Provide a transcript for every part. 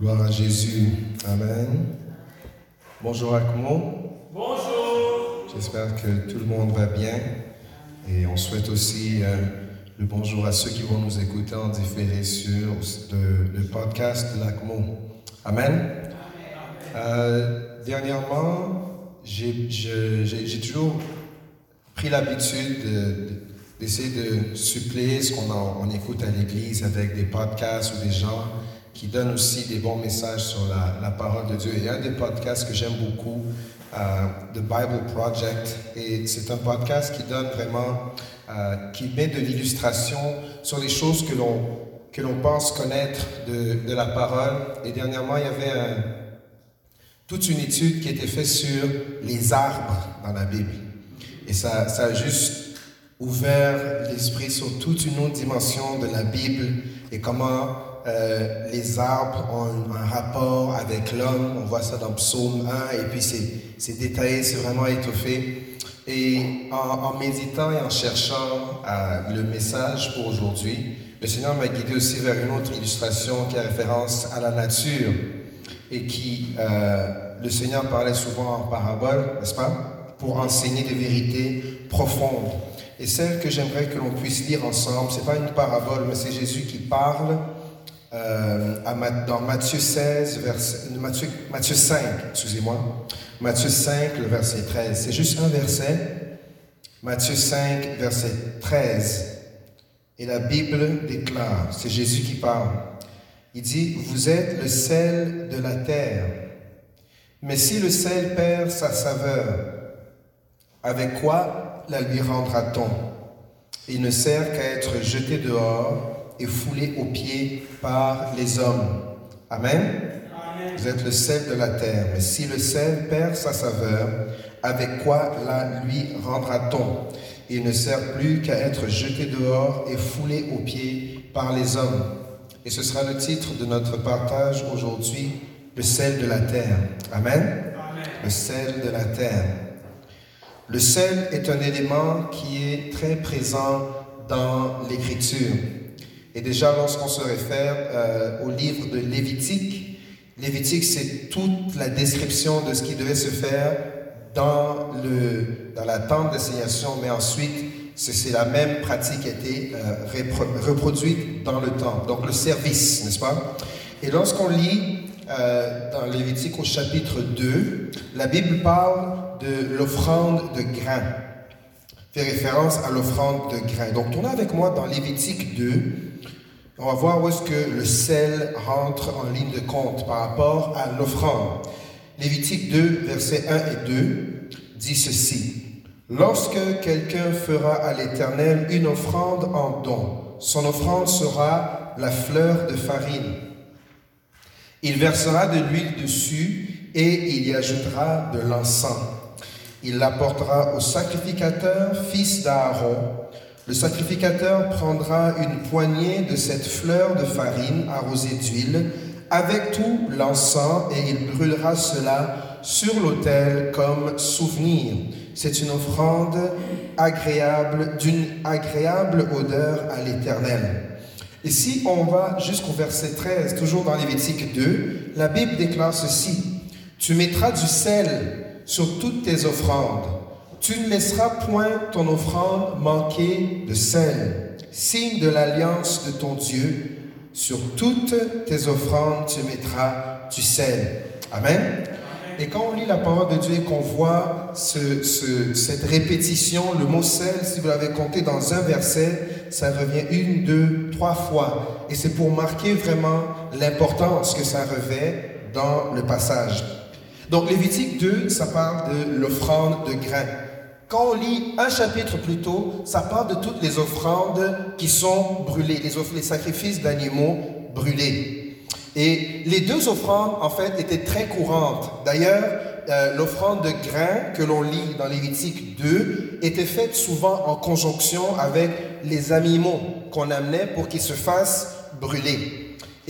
Gloire à Jésus. Amen. Bonjour Akmo. Bonjour. J'espère que tout le monde va bien. Et on souhaite aussi euh, le bonjour à ceux qui vont nous écouter en différé sur le, le podcast de l'ACMO. Amen. Euh, dernièrement, j'ai toujours pris l'habitude de- d'essayer de suppléer ce qu'on on écoute à l'église avec des podcasts ou des gens qui donnent aussi des bons messages sur la, la parole de Dieu. Il y a un des podcasts que j'aime beaucoup, euh, The Bible Project, et c'est un podcast qui donne vraiment, euh, qui met de l'illustration sur les choses que l'on que l'on pense connaître de, de la parole. Et dernièrement, il y avait toute une étude qui était faite sur les arbres dans la Bible. Et ça, ça a juste ouvert l'esprit sur toute une autre dimension de la Bible et comment euh, les arbres ont un, rapport avec l'homme. On voit ça dans Psaume 1 et puis c'est détaillé, c'est vraiment étoffé. Et en, en méditant et en cherchant euh, le message pour aujourd'hui, le Seigneur m'a guidé aussi vers une autre illustration qui a référence à la nature et qui, euh, le Seigneur parlait souvent en parabole, n'est-ce pas, pour enseigner des vérités profondes. Et celle que j'aimerais que l'on puisse lire ensemble, c'est pas une parabole, mais c'est Jésus qui parle euh, dans Matthieu 16, verset, Matthieu, Matthieu 5, excusez-moi, Matthieu 5, le verset 13. C'est juste un verset, Matthieu 5, verset 13. Et la Bible déclare, c'est Jésus qui parle. Il dit, vous êtes le sel de la terre. Mais si le sel perd sa saveur, avec quoi la lui rendra-t-on? Il ne sert qu'à être jeté dehors et foulé aux pieds par les hommes. Amen. Vous êtes le sel de la terre. Mais si le sel perd sa saveur, avec quoi la lui rendra-t-on? Il ne sert plus qu'à être jeté dehors et foulé aux pieds par les hommes. Et ce sera le titre de notre partage aujourd'hui, le sel de la terre. Amen. Le sel de la terre. Le sel est un élément qui est très présent dans l'Écriture. Et déjà, lorsqu'on se réfère euh, au livre de Lévitique, Lévitique, c'est toute la description de ce qui devait se faire dans, le, dans la tente d'assignation, mais ensuite, c'est la même pratique qui a été euh, repro- reproduite dans le temple. Donc, le service, n'est-ce pas? Et lorsqu'on lit euh, dans Lévitique au chapitre 2, la Bible parle de l'offrande de grains. Fait référence à l'offrande de grains. Donc, tournez avec moi dans Lévitique 2. On va voir où est-ce que le sel rentre en ligne de compte par rapport à l'offrande. Lévitique 2, versets 1 et 2 dit ceci. Lorsque quelqu'un fera à l'Éternel une offrande en don, son offrande sera la fleur de farine. Il versera de l'huile dessus et il y ajoutera de l'encens. Il l'apportera au sacrificateur, fils d'Aaron. Le sacrificateur prendra une poignée de cette fleur de farine arrosée d'huile avec tout l'encens et il brûlera cela sur l'autel comme souvenir. C'est une offrande agréable, d'une agréable odeur à l'Éternel. Et si on va jusqu'au verset 13, toujours dans Lévitique 2, la Bible déclare ceci. Tu mettras du sel sur toutes tes offrandes. Tu ne laisseras point ton offrande manquer de sel. Signe de l'alliance de ton Dieu. Sur toutes tes offrandes, tu mettras du sel. Amen. Et quand on lit la parole de Dieu et qu'on voit ce- ce- cette répétition, le mot sel, si vous l'avez compté dans un verset, ça revient une, deux, trois fois. Et c'est pour marquer vraiment l'importance que ça revêt dans le passage. Donc Lévitique 2, ça parle de l'offrande de grains. Quand on lit un chapitre plus tôt, ça parle de toutes les offrandes qui sont brûlées, les, les sacrifices d'animaux brûlés. Et les deux offrandes, en fait, étaient très courantes. D'ailleurs, euh, l'offrande de grains que l'on lit dans Lévitique 2 était faite souvent en conjonction avec les animaux qu'on amenait pour qu'ils se fassent brûler.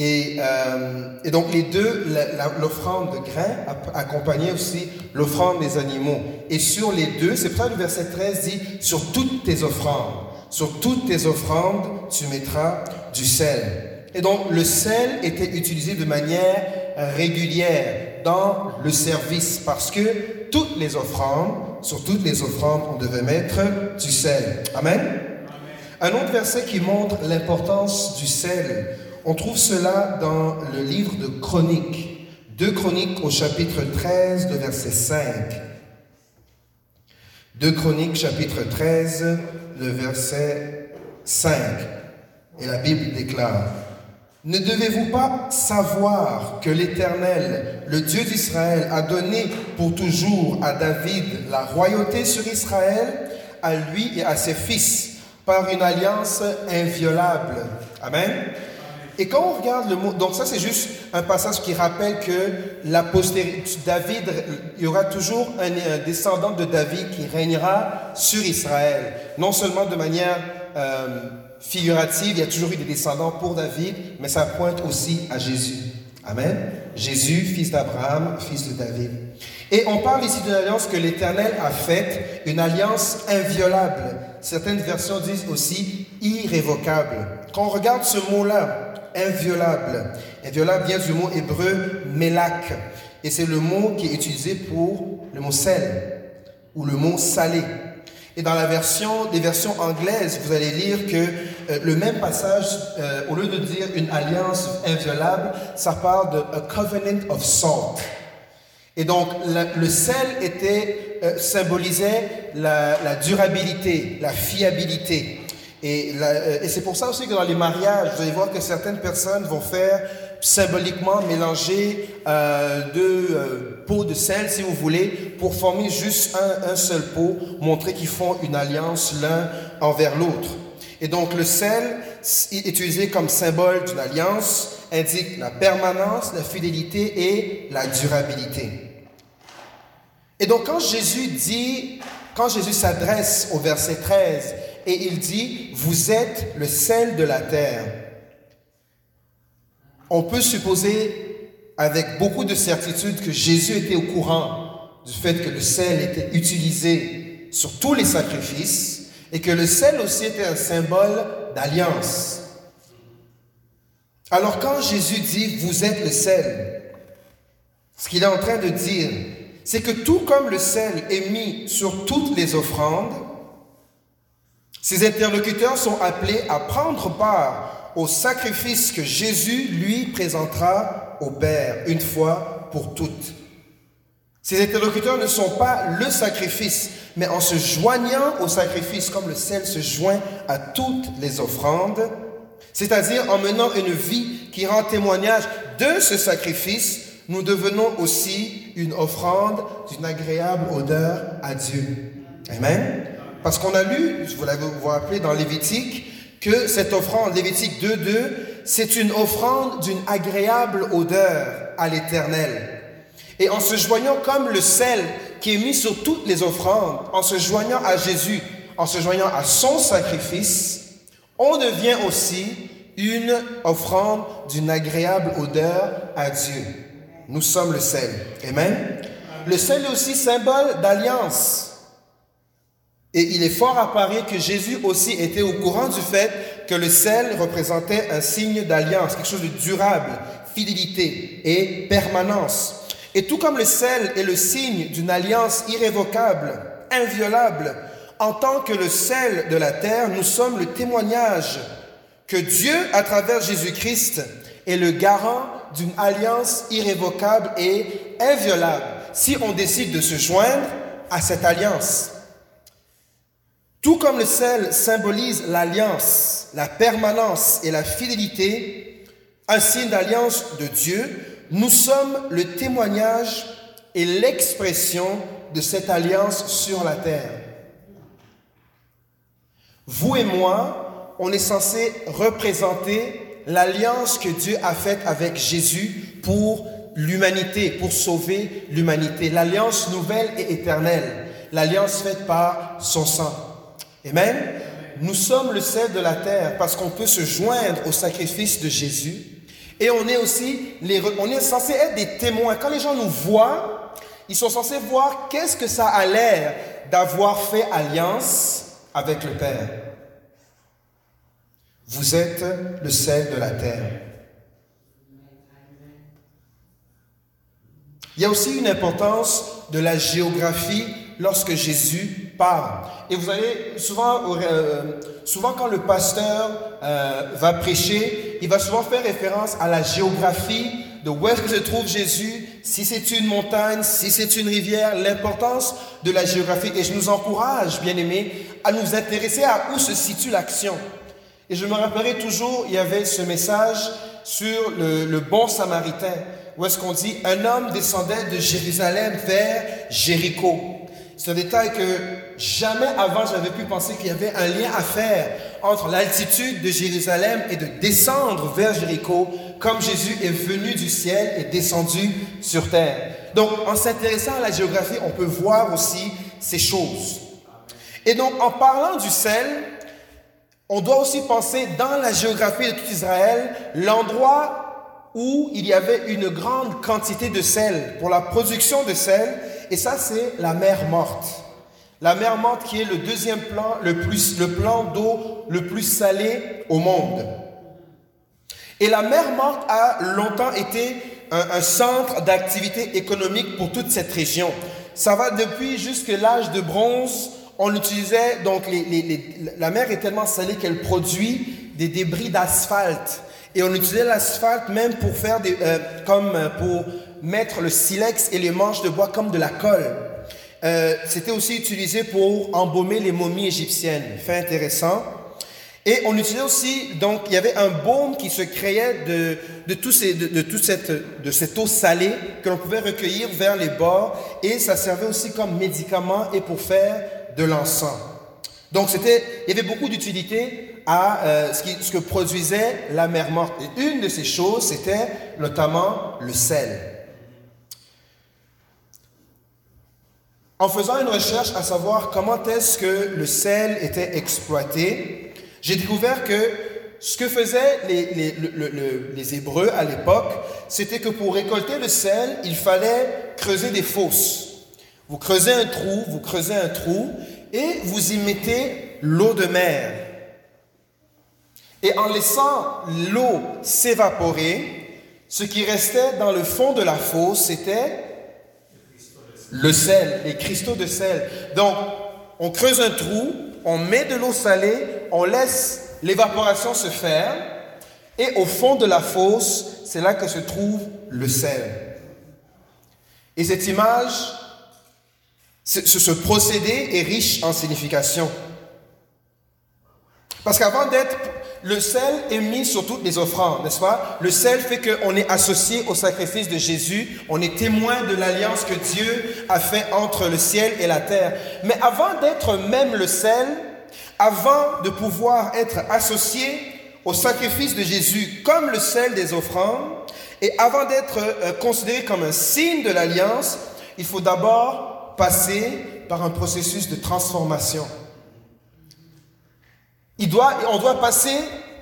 Et, euh, et donc les deux, l'offrande de grains accompagnait aussi l'offrande des animaux. Et sur les deux, c'est pour ça que le verset 13 dit, sur toutes tes offrandes, sur toutes tes offrandes, tu mettras du sel. Et donc le sel était utilisé de manière régulière dans le service parce que toutes les offrandes, sur toutes les offrandes, on devait mettre du sel. Amen. Un autre verset qui montre l'importance du sel, on trouve cela dans le livre de Chroniques. Deux Chroniques au chapitre 13, de verset 5. Deux Chroniques, chapitre 13, le verset 5. Et la Bible déclare, Ne devez-vous pas savoir que l'Éternel, le Dieu d'Israël, a donné pour toujours à David la royauté sur Israël, à lui et à ses fils, par une alliance inviolable Amen. Et quand on regarde le mot, donc ça c'est juste un passage qui rappelle que la postérité, David, il y aura toujours un, descendant de David qui régnera sur Israël. Non seulement de manière euh, figurative, il y a toujours eu des descendants pour David, mais ça pointe aussi à Jésus. Amen. Jésus, fils d'Abraham, fils de David. Et on parle ici d'une alliance que l'Éternel a faite, une alliance inviolable. Certaines versions disent aussi irrévocable. Quand on regarde ce mot-là, inviolable. Inviolable vient du mot hébreu melak. Et c'est le mot qui est utilisé pour le mot sel ou le mot salé. Et dans la version, des versions anglaises, vous allez lire que euh, le même passage, euh, au lieu de dire une alliance inviolable, ça parle de a covenant of salt. Et donc, le sel était, euh, symbolisait la durabilité, la fiabilité. Euh, et, c'est pour ça aussi que dans les mariages, vous allez voir que certaines personnes vont faire symboliquement mélanger euh, deux euh, pots de sel, si vous voulez, pour former juste un, un seul pot, montrer qu'ils font une alliance l'un envers l'autre. Et donc le sel, utilisé comme symbole d'une alliance, indique la permanence, la fidélité et la durabilité. Et donc quand Jésus dit, quand Jésus s'adresse au verset 13, et il dit, vous êtes le sel de la terre. On peut supposer avec beaucoup de certitude que Jésus était au courant du fait que le sel était utilisé sur tous les sacrifices et que le sel aussi était un symbole d'alliance. Alors quand Jésus dit, vous êtes le sel, ce qu'il est en train de dire, c'est que tout comme le sel est mis sur toutes les offrandes, ces interlocuteurs sont appelés à prendre part au sacrifice que Jésus lui présentera au Père une fois pour toutes. Ces interlocuteurs ne sont pas le sacrifice, mais en se joignant au sacrifice comme le sel se joint à toutes les offrandes, c'est-à-dire en menant une vie qui rend témoignage de ce sacrifice, nous devenons aussi une offrande d'une agréable odeur à Dieu. Amen. Parce qu'on a lu, je vous l'avez vous rappelez dans Lévitique, que cette offrande, Lévitique 2.2, c'est une offrande d'une agréable odeur à l'Éternel. Et en se joignant comme le sel qui est mis sur toutes les offrandes, en se joignant à Jésus, en se joignant à son sacrifice, on devient aussi une offrande d'une agréable odeur à Dieu. Nous sommes le sel. Amen. Le sel est aussi symbole d'alliance. Et il est fort à parier que Jésus aussi était au courant du fait que le sel représentait un signe d'alliance, quelque chose de durable, fidélité et permanence. Et tout comme le sel est le signe d'une alliance irrévocable, inviolable, en tant que le sel de la terre, nous sommes le témoignage que Dieu, à travers Jésus-Christ, est le garant d'une alliance irrévocable et inviolable si on décide de se joindre à cette alliance. Tout comme le sel symbolise l'alliance, la permanence et la fidélité, un signe d'alliance de Dieu, nous sommes le témoignage et l'expression de cette alliance sur la terre. Vous et moi, on est censé représenter l'alliance que Dieu a faite avec Jésus pour l'humanité, pour sauver l'humanité. L'alliance nouvelle et éternelle, l'alliance faite par son sang. Amen. Nous sommes le sel de la terre parce qu'on peut se joindre au sacrifice de Jésus. Et on est aussi, les, on est censé être des témoins. Quand les gens nous voient, ils sont censés voir qu'est-ce que ça a l'air d'avoir fait alliance avec le Père. Vous êtes le sel de la terre. Il y a aussi une importance de la géographie lorsque Jésus et vous allez souvent, euh, souvent quand le pasteur euh, va prêcher, il va souvent faire référence à la géographie de où se trouve Jésus, si c'est une montagne, si c'est une rivière, l'importance de la géographie. Et je nous encourage, bien aimés, à nous intéresser à où se situe l'action. Et je me rappellerai toujours, il y avait ce message sur le bon samaritain, où est-ce qu'on dit, un homme descendait de Jérusalem vers Jéricho. C'est un détail que jamais avant j'avais pu penser qu'il y avait un lien à faire entre l'altitude de Jérusalem et de descendre vers Jéricho, comme Jésus est venu du ciel et descendu sur terre. Donc, en s'intéressant à la géographie, on peut voir aussi ces choses. Et donc, en parlant du sel, on doit aussi penser dans la géographie de tout Israël, l'endroit où il y avait une grande quantité de sel pour la production de sel, et ça c'est la mer morte. La mer morte qui est le deuxième plan, le, plus, le plan d'eau le plus salé au monde. Et la mer morte a longtemps été un, un centre d'activité économique pour toute cette région. Ça va depuis jusque l'âge de bronze on utilisait, donc la mer est tellement salée qu'elle produit des débris d'asphalte. Et on utilisait l'asphalte même pour faire des, euh, comme euh, pour mettre le silex et les manches de bois comme de la colle. Euh, c'était aussi utilisé pour embaumer les momies égyptiennes. Fait intéressant. Et on utilisait aussi, donc, il y avait un baume qui se créait de, de, tout de, toute cette, de cette eau salée que l'on pouvait recueillir vers les bords. Et ça servait aussi comme médicament et pour faire de l'encens. Donc c'était, il y avait beaucoup d'utilité à euh, ce, qui, ce, que produisait la mer morte. Et une de ces choses, c'était notamment le sel. En faisant une recherche à savoir comment est-ce que le sel était exploité, j'ai découvert que ce que faisaient les, les, les, les Hébreux à l'époque, c'était que pour récolter le sel, il fallait creuser des fosses. Vous creusez un trou, vous creusez un trou et vous y mettez l'eau de mer. Et en laissant l'eau s'évaporer, ce qui restait dans le fond de la fosse, c'était le sel, les cristaux de sel. Donc, on creuse un trou, on met de l'eau salée, on laisse l'évaporation se faire, et au fond de la fosse, c'est là que se trouve le sel. Et cette image ce, procédé est riche en signification. Parce qu'avant d'être, le sel est mis sur toutes les offrandes, n'est-ce pas? Le sel fait qu'on est associé au sacrifice de Jésus, on est témoin de l'alliance que Dieu a fait entre le ciel et la terre. Mais avant d'être même le sel, avant de pouvoir être associé au sacrifice de Jésus comme le sel des offrandes, et avant d'être euh, considéré comme un signe de l'alliance, il faut d'abord passer par un processus de transformation. On doit passer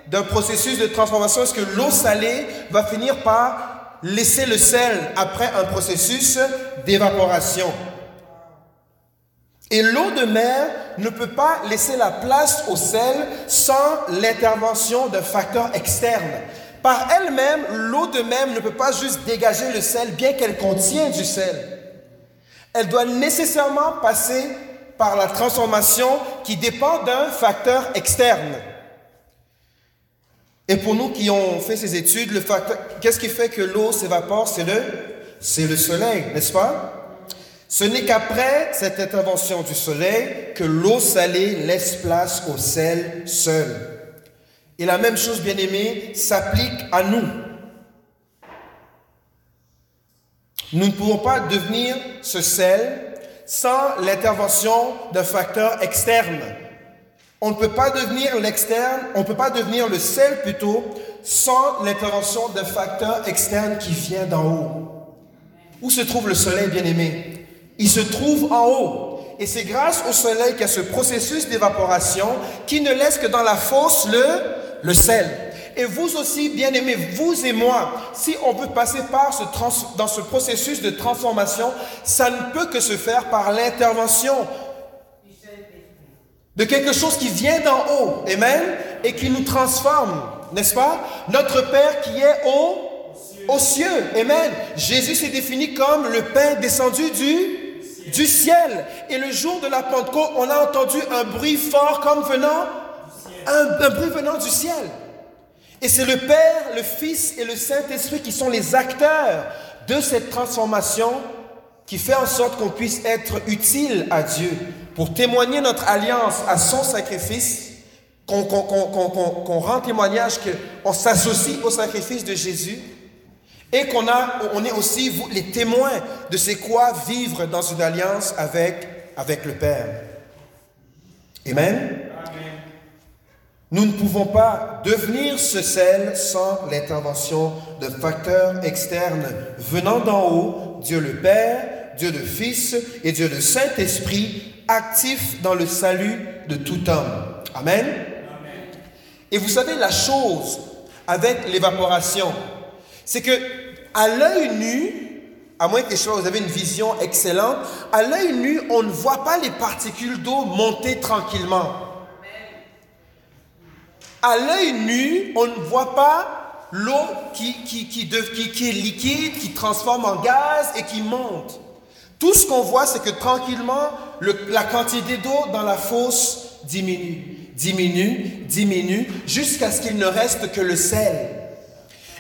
d'un processus de transformation parce que l'eau salée va finir par laisser le sel après un processus d'évaporation? Et l'eau de mer ne peut pas laisser la place au sel sans l'intervention d'un facteur externe. Par elle-même, l'eau de mer ne peut pas juste dégager le sel, bien qu'elle contient du sel elle doit nécessairement passer par la transformation qui dépend d'un facteur externe. Et pour nous qui ont fait ces études, le facteur, qu'est-ce qui fait que l'eau s'évapore? C'est le, c'est le soleil, n'est-ce pas? Ce n'est qu'après cette intervention du soleil que l'eau salée laisse place au sel seul. Et la même chose, bien aimé, s'applique à nous. Nous ne pouvons pas devenir ce sel sans l'intervention d'un facteur externe. On ne peut pas devenir le sel plutôt sans l'intervention d'un facteur externe qui vient d'en haut. Où se trouve le soleil, bien-aimé? Il se trouve en haut. Et c'est grâce au soleil qu'il y a ce processus d'évaporation qui ne laisse que dans la fosse le sel. Et vous aussi, bien-aimés, vous et moi, si on veut passer par ce dans ce processus de transformation, ça ne peut que se faire par l'intervention de quelque chose qui vient d'en haut, amen, et qui nous transforme, n'est-ce pas? Notre Père qui est au Aux cieux. Amen. Jésus s'est défini comme le pain descendu du, du ciel. Et le jour de la Pentecôte, on a entendu un bruit fort comme venant, un, un bruit venant du ciel. Et c'est le Père, le Fils et le Saint-Esprit qui sont les acteurs de cette transformation qui fait en sorte qu'on puisse être utile à Dieu pour témoigner notre alliance à son sacrifice, qu'on rend témoignage qu'on s'associe au sacrifice de Jésus et qu'on on est aussi les témoins de c'est quoi vivre dans une alliance avec, avec le Père. Amen. Nous ne pouvons pas devenir ce sel sans l'intervention de facteurs externes venant d'en haut, Dieu le Père, Dieu le Fils et Dieu le Saint-Esprit, actifs dans le salut de tout homme. Amen. Et vous savez, la chose avec l'évaporation, c'est que à l'œil nu, à moins que vous avez une vision excellente, à l'œil nu, on ne voit pas les particules d'eau monter tranquillement. À l'œil nu, on ne voit pas l'eau qui, qui, qui, est liquide, qui transforme en gaz et qui monte. Tout ce qu'on voit, c'est que tranquillement, la quantité d'eau dans la fosse diminue, diminue, diminue, jusqu'à ce qu'il ne reste que le sel.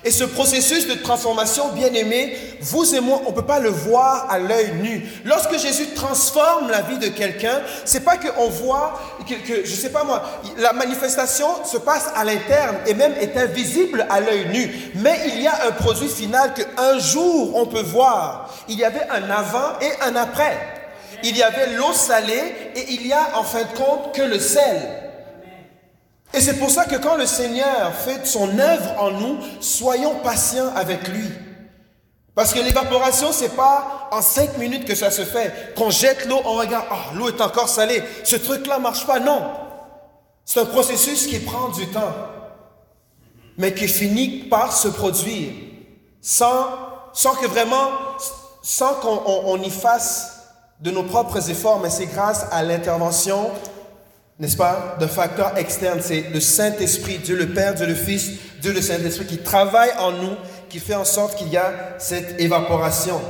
Et ce processus de transformation, bien aimé, vous et moi, on ne peut pas le voir à l'œil nu. Lorsque Jésus transforme la vie de quelqu'un, c'est pas qu'on voit, que, que, je sais pas moi, la manifestation se passe à l'interne et même est invisible à l'œil nu. Mais il y a un produit final qu'un jour on peut voir. Il y avait un avant et un après. Il y avait l'eau salée et il y a en fin de compte que le sel. Et c'est pour ça que quand le Seigneur fait son œuvre en nous, soyons patients avec lui. Parce que l'évaporation, c'est pas en cinq minutes que ça se fait. Qu'on jette l'eau, on regarde, ah, l'eau est encore salée. Ce truc-là marche pas. Non. C'est un processus qui prend du temps, mais qui finit par se produire sans, sans que vraiment, sans qu'on y fasse de nos propres efforts, mais c'est grâce à l'intervention n'est-ce pas, d'un facteur externe. C'est le Saint-Esprit, Dieu le Père, Dieu le Fils, Dieu le Saint-Esprit qui travaille en nous, qui fait en sorte qu'il y a cette évaporation.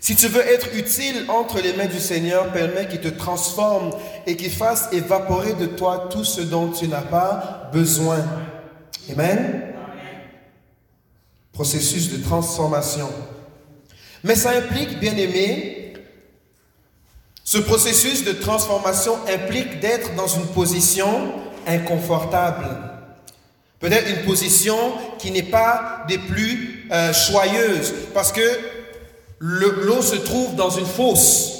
Si tu veux être utile entre les mains du Seigneur, permets qu'il te transforme et qu'il fasse évaporer de toi tout ce dont tu n'as pas besoin. Amen. Processus de transformation. Mais ça implique, bien aimé, ce processus de transformation implique d'être dans une position inconfortable. Peut-être une position qui n'est pas des plus euh, choyeuses, parce que l'eau se trouve dans une fosse,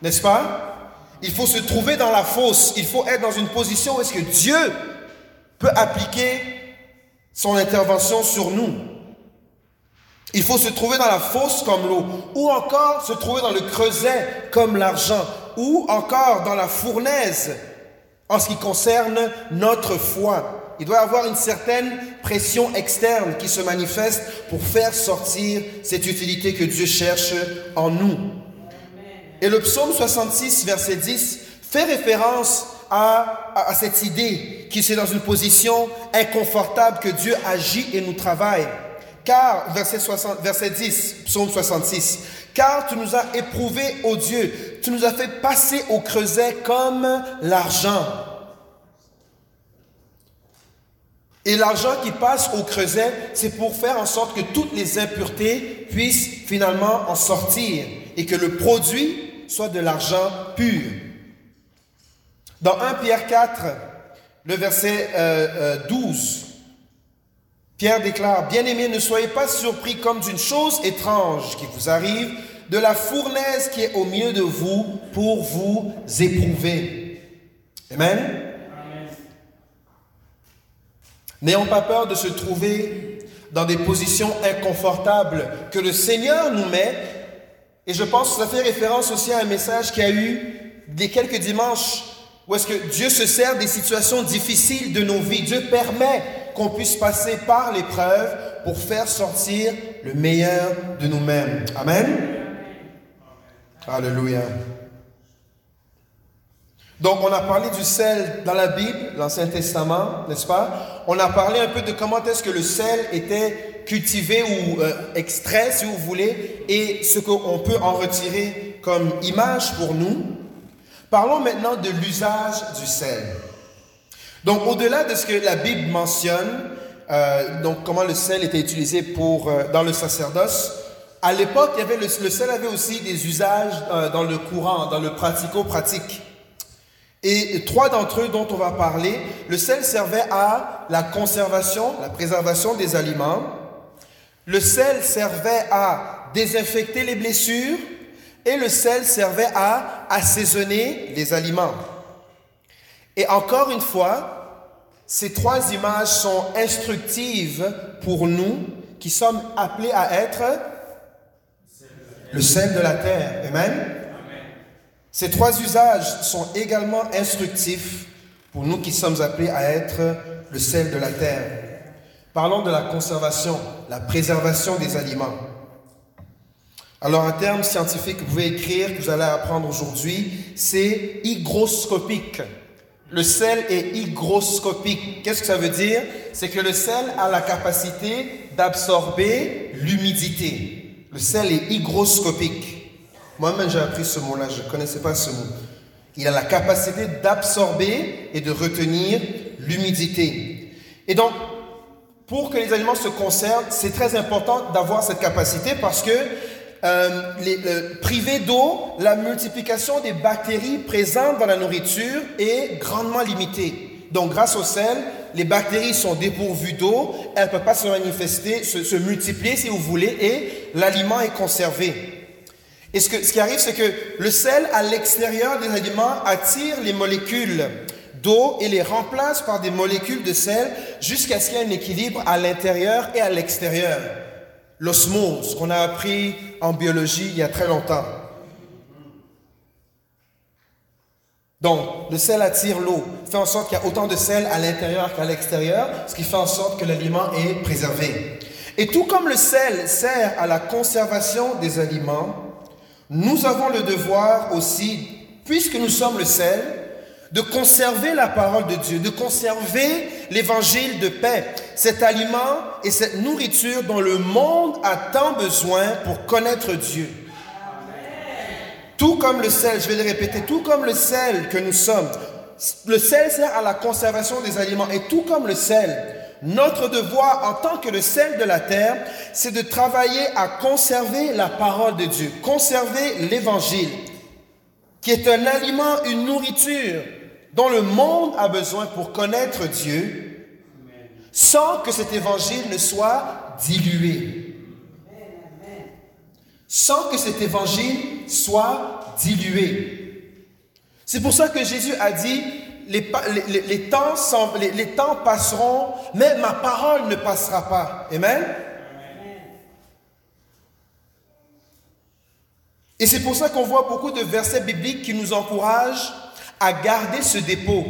n'est-ce pas? Il faut se trouver dans la fosse, il faut être dans une position où est-ce que Dieu peut appliquer son intervention sur nous. Il faut se trouver dans la fosse comme l'eau, ou encore se trouver dans le creuset comme l'argent, ou encore dans la fournaise en ce qui concerne notre foi. Il doit y avoir une certaine pression externe qui se manifeste pour faire sortir cette utilité que Dieu cherche en nous. Et le psaume 66, verset 10, fait référence à, cette idée qui c'est dans une position inconfortable que Dieu agit et nous travaille. Car, verset, 60, verset 10, psaume 66, car tu nous as éprouvés, ô Dieu, tu nous as fait passer au creuset comme l'argent. Et l'argent qui passe au creuset, c'est pour faire en sorte que toutes les impuretés puissent finalement en sortir et que le produit soit de l'argent pur. Dans 1 Pierre 4, le verset 12, euh, Pierre déclare, Bien-aimés, ne soyez pas surpris comme d'une chose étrange qui vous arrive, de la fournaise qui est au milieu de vous pour vous éprouver. Amen. N'ayons pas peur de se trouver dans des positions inconfortables que le Seigneur nous met. Et je pense que ça fait référence aussi à un message qui a eu des quelques dimanches où est-ce que Dieu se sert des situations difficiles de nos vies. Dieu permet qu'on puisse passer par l'épreuve pour faire sortir le meilleur de nous-mêmes. Amen. Alléluia. Donc, on a parlé du sel dans la Bible, l'Ancien Testament, n'est-ce pas? On a parlé un peu de comment est-ce que le sel était cultivé ou euh, extrait, si vous voulez, et ce qu'on peut en retirer comme image pour nous. Parlons maintenant de l'usage du sel. Donc, au-delà de ce que la Bible mentionne, euh, donc comment le sel était utilisé pour, euh, dans le sacerdoce, à l'époque, il y avait le, sel avait aussi des usages euh, dans le courant, dans le pratico-pratique. Et trois d'entre eux dont on va parler, le sel servait à la conservation, la préservation des aliments. Le sel servait à désinfecter les blessures et le sel servait à assaisonner les aliments. Et encore une fois, ces trois images sont instructives pour nous qui sommes appelés à être le sel de la terre. Amen. Ces trois usages sont également instructifs pour nous qui sommes appelés à être le sel de la terre. Parlons de la conservation, la préservation des aliments. Alors, un terme scientifique que vous pouvez écrire, que vous allez apprendre aujourd'hui, c'est hygroscopique. Le sel est hygroscopique. Qu'est-ce que ça veut dire? C'est que le sel a la capacité d'absorber l'humidité. Le sel est hygroscopique. Moi-même, j'ai appris ce mot-là, je ne connaissais pas ce mot. Il a la capacité d'absorber et de retenir l'humidité. Et donc, pour que les aliments se conservent, c'est très important d'avoir cette capacité parce que euh, privé d'eau, la multiplication des bactéries présentes dans la nourriture est grandement limitée. Donc, grâce au sel, les bactéries sont dépourvues d'eau, elles ne peuvent pas se manifester, se, multiplier si vous voulez, et l'aliment est conservé. Et ce, ce qui arrive, c'est que le sel à l'extérieur des aliments attire les molécules d'eau et les remplace par des molécules de sel jusqu'à ce qu'il y ait un équilibre à l'intérieur et à l'extérieur. L'osmose qu'on a appris en biologie il y a très longtemps. Donc, le sel attire l'eau, fait en sorte qu'il y a autant de sel à l'intérieur qu'à l'extérieur, ce qui fait en sorte que l'aliment est préservé. Et tout comme le sel sert à la conservation des aliments, nous avons le devoir aussi, puisque nous sommes le sel, de conserver la parole de Dieu, de conserver l'évangile de paix, cet aliment et cette nourriture dont le monde a tant besoin pour connaître Dieu. Tout comme le sel, je vais le répéter, tout comme le sel que nous sommes, le sel sert à la conservation des aliments. Et tout comme le sel, notre devoir en tant que le sel de la terre, c'est de travailler à conserver la parole de Dieu, conserver l'évangile, qui est un aliment, une nourriture dont le monde a besoin pour connaître Dieu, sans que cet évangile ne soit dilué. Sans que cet évangile soit dilué. C'est pour ça que Jésus a dit, les, temps, temps passeront, mais ma parole ne passera pas. Amen? Et c'est pour ça qu'on voit beaucoup de versets bibliques qui nous encouragent à garder ce dépôt.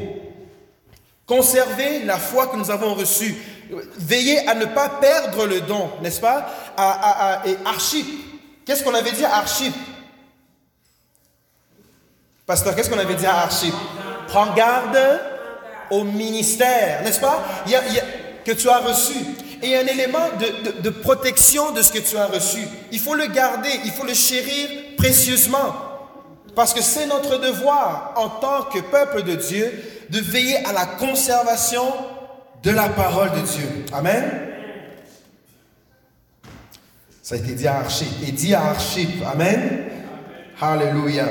Conserver la foi que nous avons reçue. Veiller à ne pas perdre le don, n'est-ce pas? Et Archip. Qu'est-ce qu'on avait dit à Archip? Pasteur, qu'est-ce qu'on avait dit à Archip? Prends garde au ministère, n'est-ce pas? Il y, a, Que tu as reçu. Et il y a un élément de, de, protection de ce que tu as reçu. Il faut le garder, il faut le chérir précieusement. Parce que c'est notre devoir en tant que peuple de Dieu de veiller à la conservation de la parole de Dieu. Amen. Ça a été dit à Archip. Et dit à Archip. Amen. Alléluia.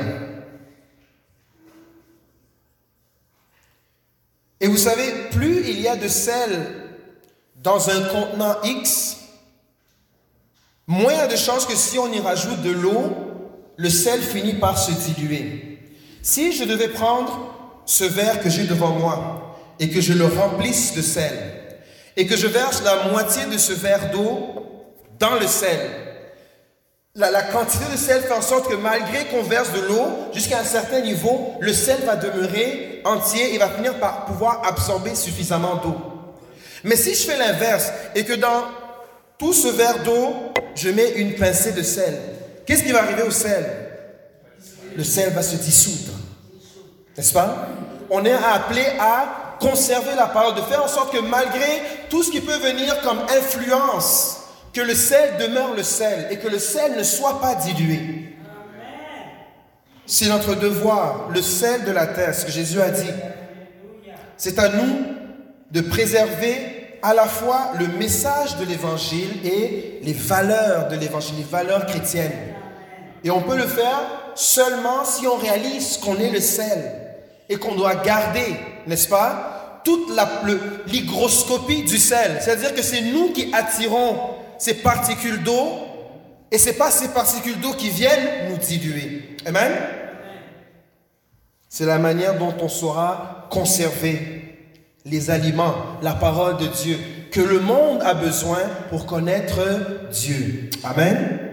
Et vous savez, plus il y a de sel dans un contenant X, moins il y a de chances que si on y rajoute de l'eau, le sel finit par se diluer. Si je devais prendre ce verre que j'ai devant moi et que je le remplisse de sel et que je verse la moitié de ce verre d'eau dans le sel, la, quantité de sel fait en sorte que malgré qu'on verse de l'eau jusqu'à un certain niveau, le sel va demeurer entier et va finir par pouvoir absorber suffisamment d'eau. Mais si je fais l'inverse et que dans tout ce verre d'eau, je mets une pincée de sel, qu'est-ce qui va arriver au sel? Le sel va se dissoudre. N'est-ce pas? On est appelé à conserver la parole, de faire en sorte que malgré tout ce qui peut venir comme influence, que le sel demeure le sel et que le sel ne soit pas dilué. C'est notre devoir, le sel de la terre, ce que Jésus a dit. C'est à nous de préserver à la fois le message de l'évangile et les valeurs de l'évangile, les valeurs chrétiennes. Et on peut le faire seulement si on réalise qu'on est le sel et qu'on doit garder, n'est-ce pas, toute l'hygroscopie du sel. C'est-à-dire que c'est nous qui attirons ces particules d'eau et ce n'est pas ces particules d'eau qui viennent nous diluer. Amen? C'est la manière dont on saura conserver les aliments, la parole de Dieu, que le monde a besoin pour connaître Dieu. Amen?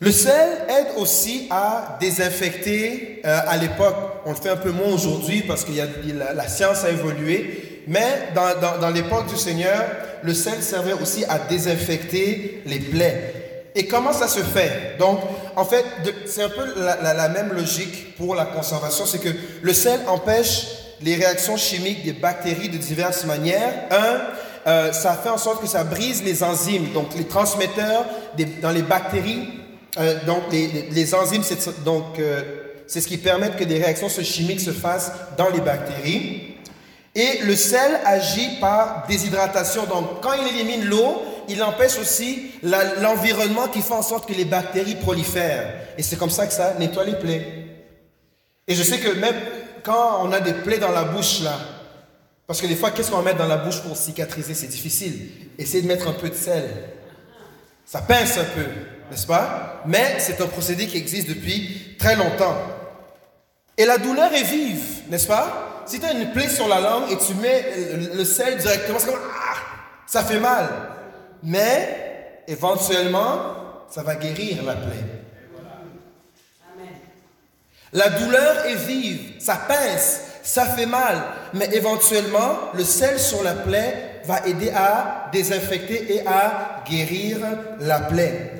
Le sel aide aussi à désinfecter euh, à l'époque. On le fait un peu moins aujourd'hui parce que la, la, science a évolué. Mais dans, dans l'époque du Seigneur, le sel servait aussi à désinfecter les plaies. Et comment ça se fait? Donc, en fait, c'est un peu la, même logique pour la conservation, c'est que le sel empêche les réactions chimiques des bactéries de diverses manières. Un, euh, ça fait en sorte que ça brise les enzymes, donc les transmetteurs dans les bactéries. Euh, donc, les, enzymes, c'est donc euh, c'est ce qui permet que des réactions chimiques se fassent dans les bactéries. Et le sel agit par déshydratation. Donc, quand il élimine l'eau, il empêche aussi l'environnement qui fait en sorte que les bactéries prolifèrent. Et c'est comme ça que ça nettoie les plaies. Et je sais que même quand on a des plaies dans la bouche, là, parce que des fois, qu'est-ce qu'on va mettre dans la bouche pour cicatriser? C'est difficile. Essayez de mettre un peu de sel. Ça pince un peu, n'est-ce pas? Mais c'est un procédé qui existe depuis très longtemps. Et la douleur est vive, n'est-ce pas? Si tu as une plaie sur la langue et tu mets le sel directement, c'est comme ah, ça fait mal mais éventuellement, ça va guérir la plaie. La douleur est vive, ça pince, ça fait mal, mais éventuellement, le sel sur la plaie va aider à désinfecter et à guérir la plaie.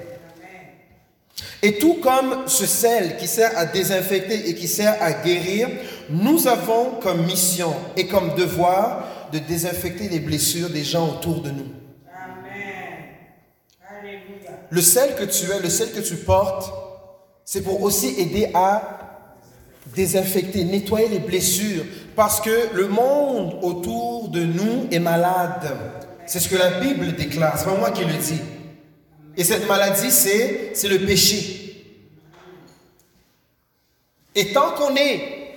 Et tout comme ce sel qui sert à désinfecter et qui sert à guérir, nous avons comme mission et comme devoir de désinfecter les blessures des gens autour de nous. Le sel que tu es, le sel que tu portes, c'est pour aussi aider à désinfecter, nettoyer les blessures, parce que le monde autour de nous est malade. C'est ce que la Bible déclare, c'est pas moi qui le dis. Et cette maladie, c'est, le péché. Et tant qu'on est,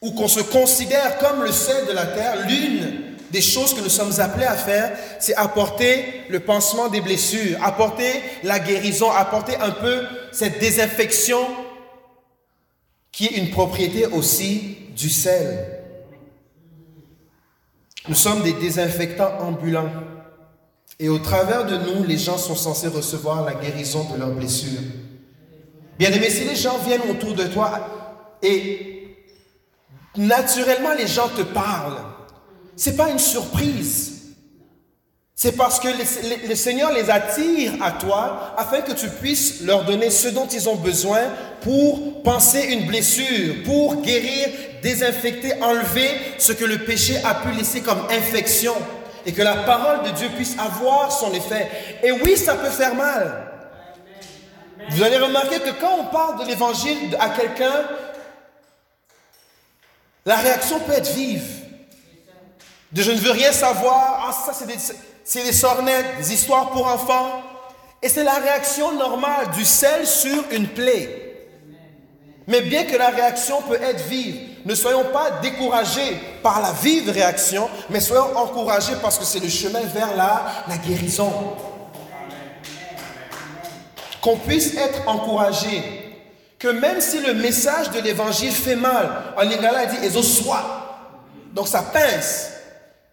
ou qu'on se considère comme le sel de la terre, l'une des choses que nous sommes appelés à faire, c'est apporter le pansement des blessures, apporter la guérison, apporter un peu cette désinfection qui est une propriété aussi du sel. Nous sommes des désinfectants ambulants. Et au travers de nous, les gens sont censés recevoir la guérison de leurs blessures. Bien aimé, si les gens viennent autour de toi et naturellement les gens te parlent, c'est pas une surprise. C'est parce que le, Seigneur les attire à toi afin que tu puisses leur donner ce dont ils ont besoin pour penser une blessure, pour guérir, désinfecter, enlever ce que le péché a pu laisser comme infection et que la parole de Dieu puisse avoir son effet. Et oui, ça peut faire mal. Vous allez remarquer que quand on parle de l'évangile à quelqu'un, la réaction peut être vive de je ne veux rien savoir, ah ça c'est des, c'est des sornettes, des histoires pour enfants. Et c'est la réaction normale du sel sur une plaie. Mais bien que la réaction peut être vive, ne soyons pas découragés par la vive réaction, mais soyons encouragés parce que c'est le chemin vers la, guérison. Qu'on puisse être encouragés. Que même si le message de l'évangile fait mal, en lingala dit, soit. Donc ça pince.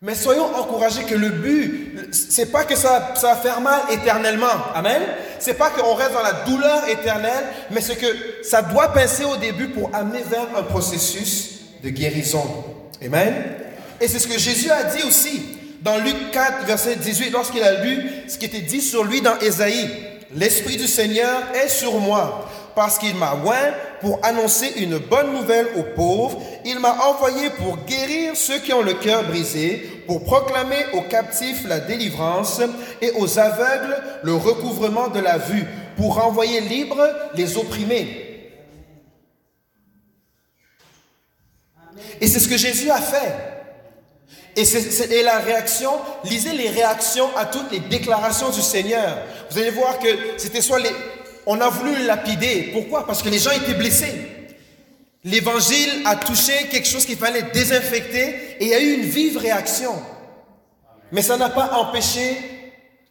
Mais soyons encouragés que le but, c'est pas que ça, ça va faire mal éternellement. Amen. C'est pas qu'on reste dans la douleur éternelle, mais c'est que ça doit pincer au début pour amener vers un processus de guérison. Amen. Et c'est ce que Jésus a dit aussi dans Luc 4, verset 18, lorsqu'il a lu ce qui était dit sur lui dans Ésaïe. L'Esprit du Seigneur est sur moi parce qu'il m'a oint pour annoncer une bonne nouvelle aux pauvres. il m'a envoyé pour guérir ceux qui ont le cœur brisé, pour proclamer aux captifs la délivrance et aux aveugles le recouvrement de la vue, pour renvoyer libres les opprimés. Et c'est ce que Jésus a fait. Et, c'est la réaction, lisez les réactions à toutes les déclarations du Seigneur. Vous allez voir que c'était soit les... On a voulu le lapider. Pourquoi? Parce que les gens étaient blessés. L'évangile a touché quelque chose qu'il fallait désinfecter et il y a eu une vive réaction. Mais ça n'a pas empêché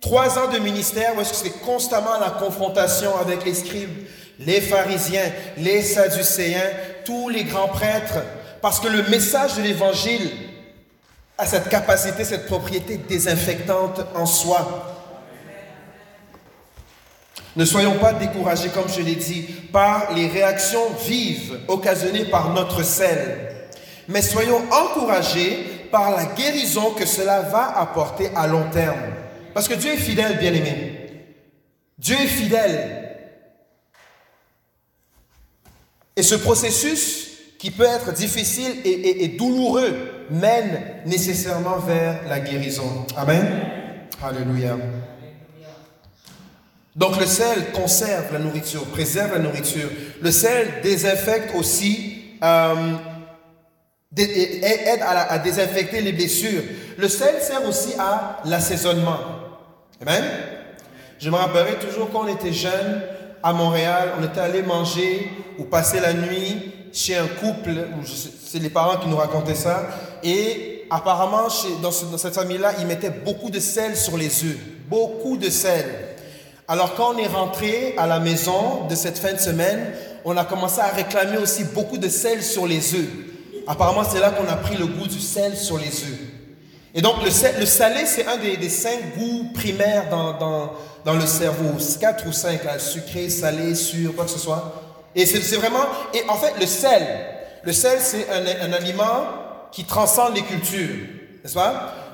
trois ans de ministère où est-ce que c'est constamment la confrontation avec les scribes, les pharisiens, les sadducéens, tous les grands prêtres. Parce que le message de l'évangile a cette capacité, cette propriété désinfectante en soi. Ne soyons pas découragés, comme je l'ai dit, par les réactions vives occasionnées par notre sel, mais soyons encouragés par la guérison que cela va apporter à long terme. Parce que Dieu est fidèle, bien aimé. Dieu est fidèle. Et ce processus qui peut être difficile et, douloureux, mène nécessairement vers la guérison. Amen. Alléluia. Donc le sel conserve la nourriture, préserve la nourriture. Le sel désinfecte aussi, euh, aide à, désinfecter les blessures. Le sel sert aussi à l'assaisonnement. Amen? Je me rappellerai toujours quand on était jeune à Montréal, on était allé manger ou passer la nuit chez un couple, c'est les parents qui nous racontaient ça, et apparemment chez, dans, cette famille-là, ils mettaient beaucoup de sel sur les œufs, beaucoup de sel. Alors quand on est rentré à la maison de cette fin de semaine, on a commencé à réclamer aussi beaucoup de sel sur les œufs. Apparemment, c'est là qu'on a pris le goût du sel sur les œufs. Et donc, le, sel, le salé, c'est un des, cinq goûts primaires dans, dans, le cerveau. Quatre ou cinq, sucré, salé, sûr, quoi que ce soit. Et c'est vraiment, et en fait, le sel, le sel, c'est un, aliment qui transcende les cultures,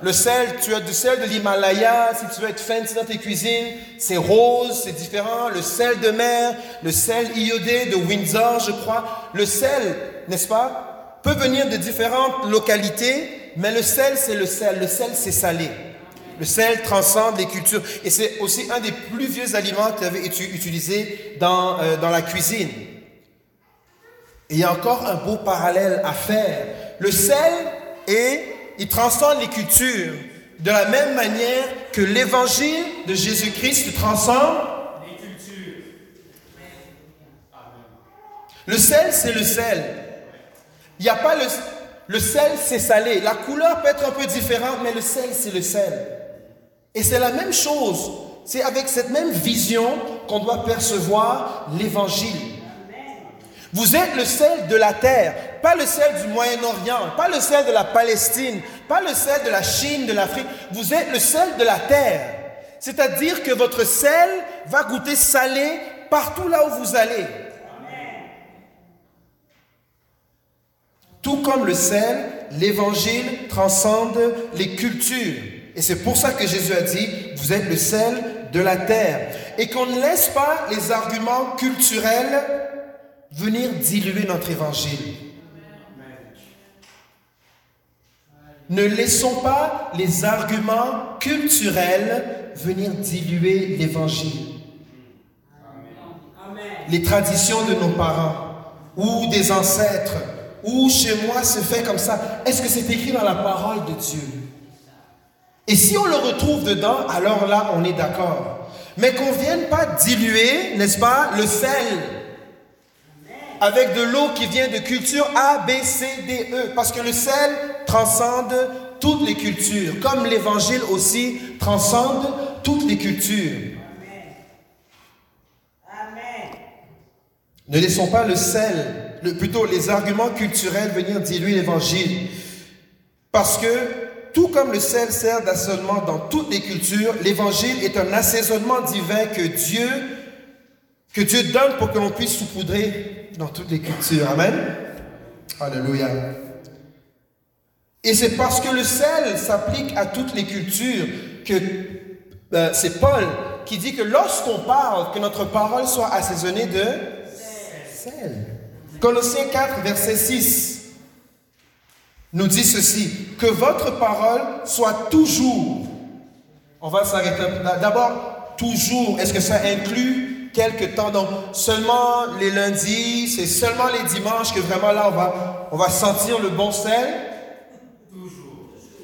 Le sel, tu as du sel de l'Himalaya, si tu veux être fancy dans tes cuisines, c'est rose, c'est différent. Le sel de mer, le sel iodé de Windsor, je crois. Le sel, n'est-ce pas, peut venir de différentes localités, mais le sel, c'est le sel. Le sel, c'est salé. Le sel transcende les cultures. Et c'est aussi un des plus vieux aliments qui avait été utilisé dans, euh, dans la cuisine. Et il y a encore un beau parallèle à faire. Le sel et il transcende les cultures de la même manière que l'évangile de Jésus-Christ transcende les cultures. Le sel, c'est le sel. Il n'y a pas le, le sel, c'est salé. La couleur peut être un peu différente, mais le sel, c'est le sel. Et c'est la même chose. C'est avec cette même vision qu'on doit percevoir l'évangile. Vous êtes le sel de la terre, pas le sel du Moyen-Orient, pas le sel de la Palestine, pas le sel de la Chine, de l'Afrique. Vous êtes le sel de la terre. C'est-à-dire que votre sel va goûter salé partout là où vous allez. Tout comme le sel, l'évangile transcende les cultures. Et c'est pour ça que Jésus a dit, vous êtes le sel de la terre. Et qu'on ne laisse pas les arguments culturels venir diluer notre évangile. Ne laissons pas les arguments culturels venir diluer l'évangile. Les traditions de nos parents ou des ancêtres ou chez moi se fait comme ça. Est-ce que c'est écrit dans la parole de Dieu? Et si on le retrouve dedans, alors là, on est d'accord. Mais qu'on ne vienne pas diluer, n'est-ce pas, le sel avec de l'eau qui vient de culture A, B, C, D, E. Parce que le sel transcende toutes les cultures, comme l'évangile aussi transcende toutes les cultures. Amen. Ne laissons pas le sel, le, plutôt les arguments culturels venir diluer l'évangile. Parce que tout comme le sel sert d'assaisonnement dans toutes les cultures, l'évangile est un assaisonnement divin que Dieu que Dieu donne pour que l'on puisse saupoudrer dans toutes les cultures. Amen. Alléluia. Et c'est parce que le sel s'applique à toutes les cultures que euh, c'est Paul qui dit que lorsqu'on parle, que notre parole soit assaisonnée de sel. Colossiens 4, verset 6. nous dit ceci, que votre parole soit toujours. On va s'arrêter. D'abord, toujours. Est-ce que ça inclut quelques temps? Donc, seulement les lundis, c'est seulement les dimanches que vraiment là, on va, on va sentir le bon sel.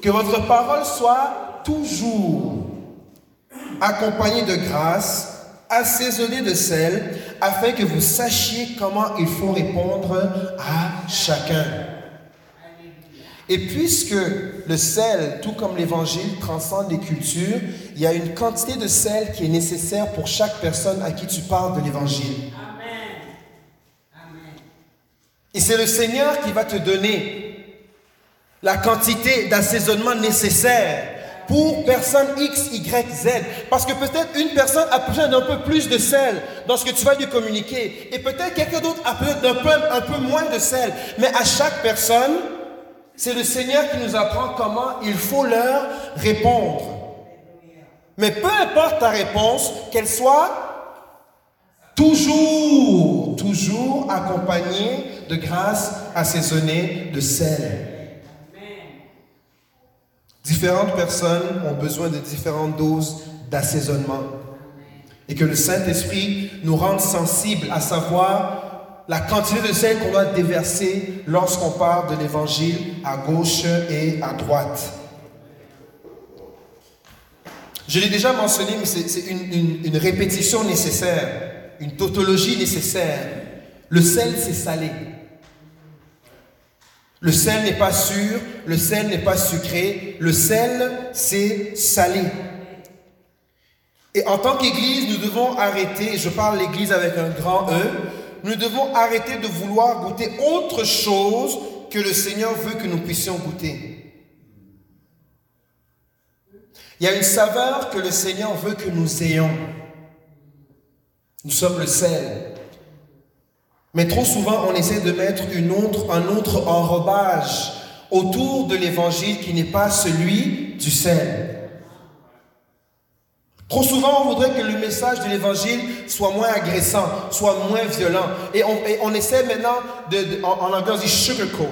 Que votre parole soit toujours accompagnée de grâce, assaisonnée de sel, afin que vous sachiez comment il faut répondre à chacun. Et puisque le sel, tout comme l'évangile, transcende les cultures, il y a une quantité de sel qui est nécessaire pour chaque personne à qui tu parles de l'évangile. Et c'est le Seigneur qui va te donner la quantité d'assaisonnement nécessaire pour personne X, Y, Z. Parce que peut-être une personne a besoin d'un peu plus de sel dans ce que tu vas lui communiquer. Et peut-être quelqu'un d'autre a besoin d'un peu, un peu moins de sel. Mais à chaque personne, c'est le Seigneur qui nous apprend comment il faut leur répondre. Mais peu importe ta réponse, qu'elle soit toujours, toujours accompagnée de grâce assaisonnée de sel. Différentes personnes ont besoin de différentes doses d'assaisonnement. Et que le Saint-Esprit nous rende sensibles à savoir la quantité de sel qu'on doit déverser lorsqu'on parle de l'évangile à gauche et à droite. Je l'ai déjà mentionné, mais c'est une, une, répétition nécessaire, une tautologie nécessaire. Le sel, c'est salé. Le sel n'est pas sûr, le sel n'est pas sucré, le sel, c'est salé. Et en tant qu'Église, nous devons arrêter, je parle l'Église avec un grand E, nous devons arrêter de vouloir goûter autre chose que le Seigneur veut que nous puissions goûter. Il y a une saveur que le Seigneur veut que nous ayons. Nous sommes le sel. Mais trop souvent, on essaie de mettre une autre, un autre enrobage autour de l'évangile qui n'est pas celui du sel. Trop souvent, on voudrait que le message de l'évangile soit moins agressant, soit moins violent. Et on, essaie maintenant, de, en, anglais, on sugarcoat.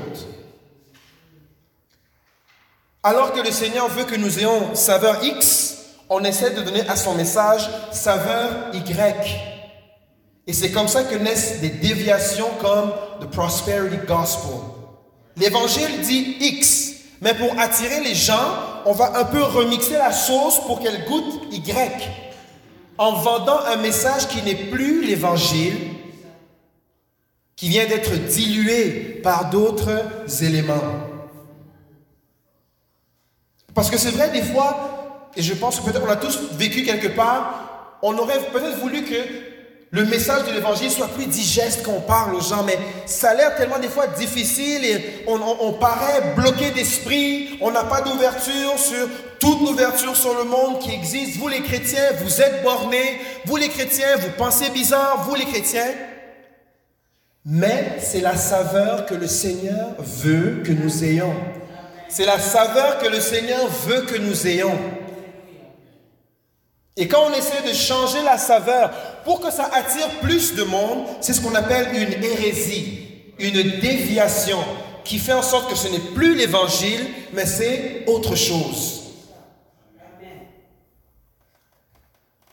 Alors que le Seigneur veut que nous ayons saveur X, on essaie de donner à son message saveur Y. Et c'est comme ça que naissent des déviations comme the prosperity gospel. L'évangile dit X, mais pour attirer les gens, on va un peu remixer la sauce pour qu'elle goûte Y. En vendant un message qui n'est plus l'évangile, qui vient d'être dilué par d'autres éléments. Parce que c'est vrai, des fois, et je pense que peut-être on a tous vécu quelque part, on aurait peut-être voulu que le message de l'évangile soit plus digeste qu'on parle aux gens, mais ça a l'air tellement des fois difficile et on, paraît bloqué d'esprit, on n'a pas d'ouverture sur toute l'ouverture sur le monde qui existe. Vous les chrétiens, vous êtes bornés, vous les chrétiens, vous pensez bizarre, vous les chrétiens. Mais c'est la saveur que le Seigneur veut que nous ayons. C'est la saveur que le Seigneur veut que nous ayons. Et quand on essaie de changer la saveur pour que ça attire plus de monde, c'est ce qu'on appelle une hérésie, une déviation, qui fait en sorte que ce n'est plus l'évangile, mais c'est autre chose.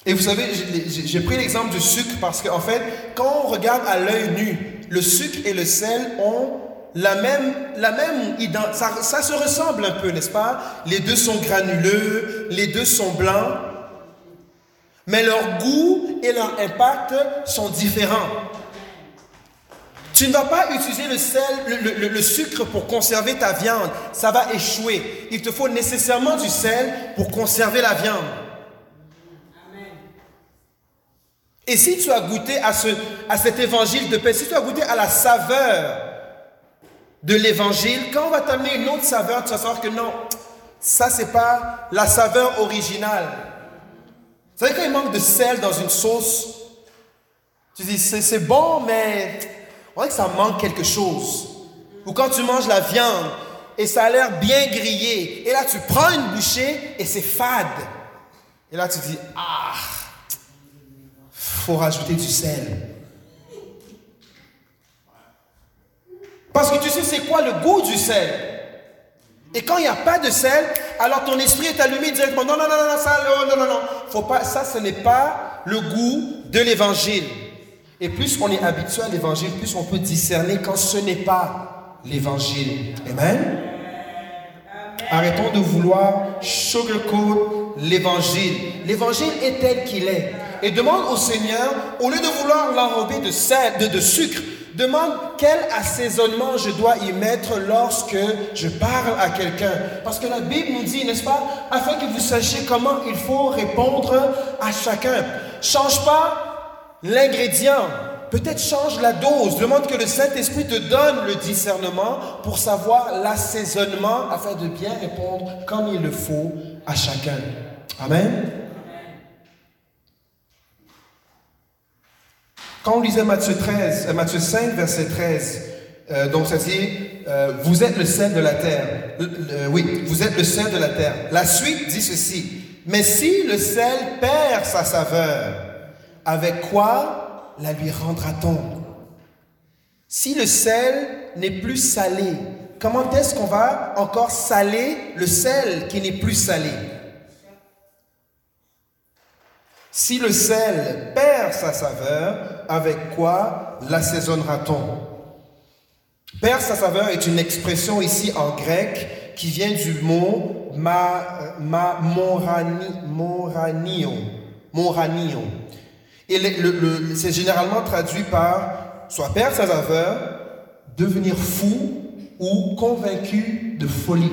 Et vous savez, j'ai pris l'exemple du sucre parce qu'en fait, quand on regarde à l'œil nu, le sucre et le sel ont la même, la même ça se ressemble un peu, n'est-ce pas? Les deux sont granuleux, les deux sont blancs, mais leur goût et leur impact sont différents. Tu ne vas pas utiliser le sel, le, sucre pour conserver ta viande. Ça va échouer. Il te faut nécessairement du sel pour conserver la viande. Et si tu as goûté à, ce, à cet évangile de paix, si tu as goûté à la saveur de l'évangile, quand on va t'amener une autre saveur, tu vas savoir que non, ça c'est pas la saveur originale. Vous savez, quand il manque de sel dans une sauce, tu dis c'est bon, mais on dirait que ça manque quelque chose. Ou quand tu manges la viande et ça a l'air bien grillé, et là tu prends une bouchée et c'est fade. Et là tu dis ah, faut rajouter du sel. Parce que tu sais c'est quoi le goût du sel? Et quand il n'y a pas de sel, alors ton esprit est allumé directement. Non, non, non, non, ça, non, non, non. Faut pas, ça, ce n'est pas le goût de l'évangile. Et plus on est habitué à l'évangile, plus on peut discerner quand ce n'est pas l'évangile. Amen? Arrêtons de vouloir sugarcoat l'évangile. L'évangile est tel qu'il est. Et demande au Seigneur, au lieu de vouloir l'enrober de, sel, de sucre, demande quel assaisonnement je dois y mettre lorsque je parle à quelqu'un. Parce que la Bible nous dit, n'est-ce pas, afin que vous sachiez comment il faut répondre à chacun. Change pas l'ingrédient, peut-être change la dose. Demande que le Saint-Esprit te donne le discernement pour savoir l'assaisonnement afin de bien répondre comme il le faut à chacun. Amen. Quand on lisait Matthieu, 13, euh, Matthieu 5, verset 13, euh, donc ça dit, euh, vous êtes le sel de la terre. oui, vous êtes le sel de la terre. La suite dit ceci, mais si le sel perd sa saveur, avec quoi la lui rendra-t-on? Si le sel n'est plus salé, comment est-ce qu'on va encore saler le sel qui n'est plus salé? Si le sel perd sa saveur, avec quoi l'assaisonnera-t-on Perd sa saveur est une expression ici en grec qui vient du mot ma, ma. Et c'est généralement traduit par soit perdre sa saveur, devenir fou ou convaincu de folie.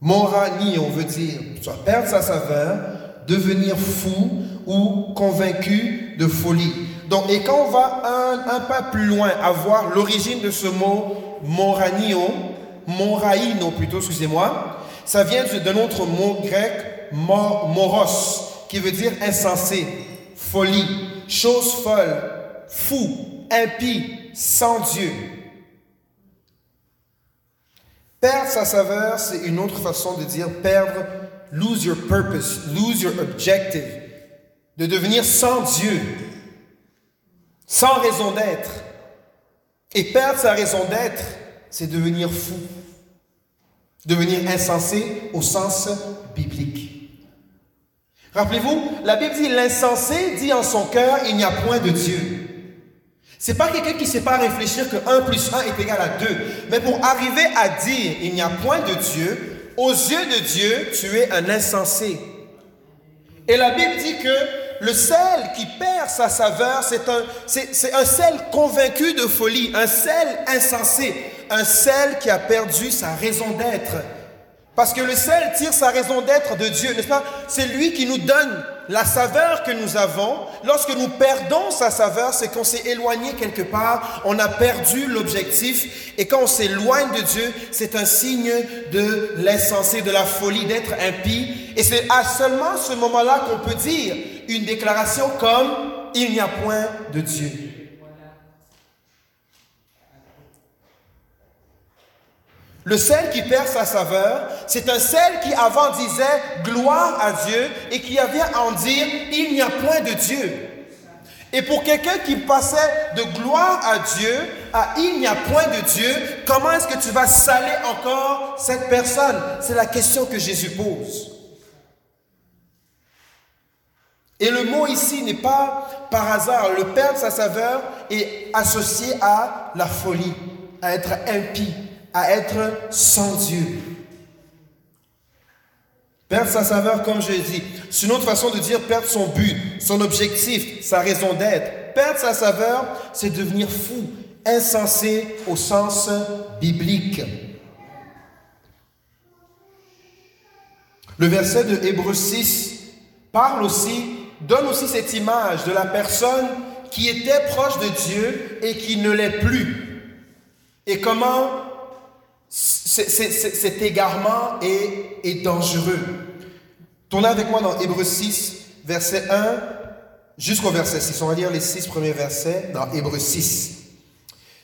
Morani, on veut dire soit perdre sa saveur, devenir fou ou convaincu de folie. Donc, et quand on va un, pas plus loin à voir l'origine de ce mot moranio, moraino plutôt, excusez-moi, ça vient d'un autre mot grec, moros, qui veut dire insensé, folie, chose folle, fou, impie, sans Dieu. Perdre sa saveur, c'est une autre façon de dire perdre, lose your purpose, lose your objective, de devenir sans Dieu, sans raison d'être. Et perdre sa raison d'être, c'est devenir fou, devenir insensé au sens biblique. Rappelez-vous, la Bible dit l'insensé dit en son cœur, il n'y a point de Dieu. C'est pas quelqu'un qui ne sait pas réfléchir que 1 plus 1 est égal à 2. Mais pour arriver à dire il n'y a point de Dieu, aux yeux de Dieu, tu es un insensé. Et la Bible dit que le sel qui perd sa saveur, c'est un, sel convaincu de folie, un sel insensé, un sel qui a perdu sa raison d'être. Parce que le sel tire sa raison d'être de Dieu, n'est-ce pas? C'est lui qui nous donne la saveur que nous avons. Lorsque nous perdons sa saveur, c'est qu'on s'est éloigné quelque part, on a perdu l'objectif. Et quand on s'éloigne de Dieu, c'est un signe de l'insensé, de la folie, d'être impie. Et c'est à seulement ce moment-là qu'on peut dire une déclaration comme il n'y a point de Dieu. Le sel qui perd sa saveur, c'est un sel qui avant disait gloire à Dieu et qui avait à en dire il n'y a point de Dieu. Et pour quelqu'un qui passait de gloire à Dieu à il n'y a point de Dieu, comment est-ce que tu vas saler encore cette personne? C'est la question que Jésus pose. Et le mot ici n'est pas par hasard. Le perdre sa saveur est associé à la folie, à être impie, à être sans Dieu. Perdre sa saveur, comme je dit, c'est une autre façon de dire perdre son but, son objectif, sa raison d'être. Perdre sa saveur, c'est devenir fou, insensé au sens biblique. Le verset de Hébreu 6 parle aussi donne aussi cette image de la personne qui était proche de Dieu et qui ne l'est plus. Et comment cet égarement est, dangereux. Tournez avec moi dans Hébreu 6, verset 1 jusqu'au verset 6. On va lire les six premiers versets dans Hébreu 6.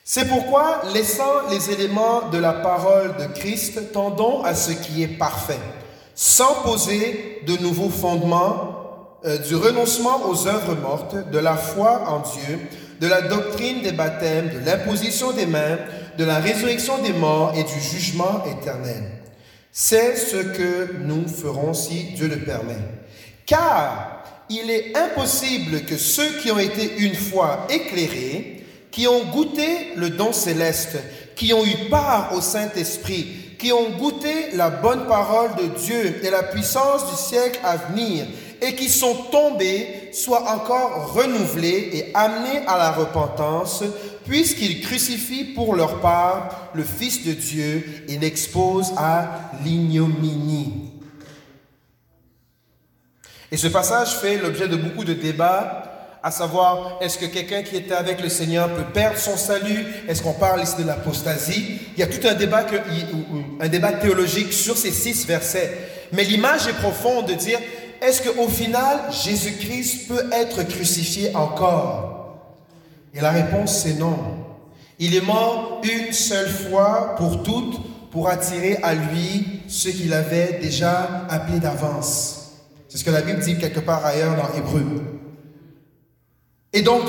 C'est pourquoi, laissant les éléments de la parole de Christ, tendons à ce qui est parfait, sans poser de nouveaux fondements euh, du renoncement aux œuvres mortes, de la foi en Dieu, de la doctrine des baptêmes, de l'imposition des mains, de la résurrection des morts et du jugement éternel. C'est ce que nous ferons si Dieu le permet. Car il est impossible que ceux qui ont été une fois éclairés, qui ont goûté le don céleste, qui ont eu part au Saint-Esprit, qui ont goûté la bonne parole de Dieu et la puissance du siècle à venir, et qui sont tombés, soient encore renouvelés et amenés à la repentance, puisqu'ils crucifient pour leur part le Fils de Dieu et l'exposent à l'ignominie. Et ce passage fait l'objet de beaucoup de débats, à savoir, est-ce que quelqu'un qui était avec le Seigneur peut perdre son salut? Est-ce qu'on parle ici de l'apostasie? Il y a tout un débat, un débat théologique sur ces six versets. Mais l'image est profonde de dire, est-ce qu'au final, Jésus-Christ peut être crucifié encore? Et la réponse, c'est non. Il est mort une seule fois pour toutes pour attirer à lui ceux qu'il avait déjà appelés d'avance. C'est ce que la Bible dit quelque part ailleurs dans Hébreu. Et donc,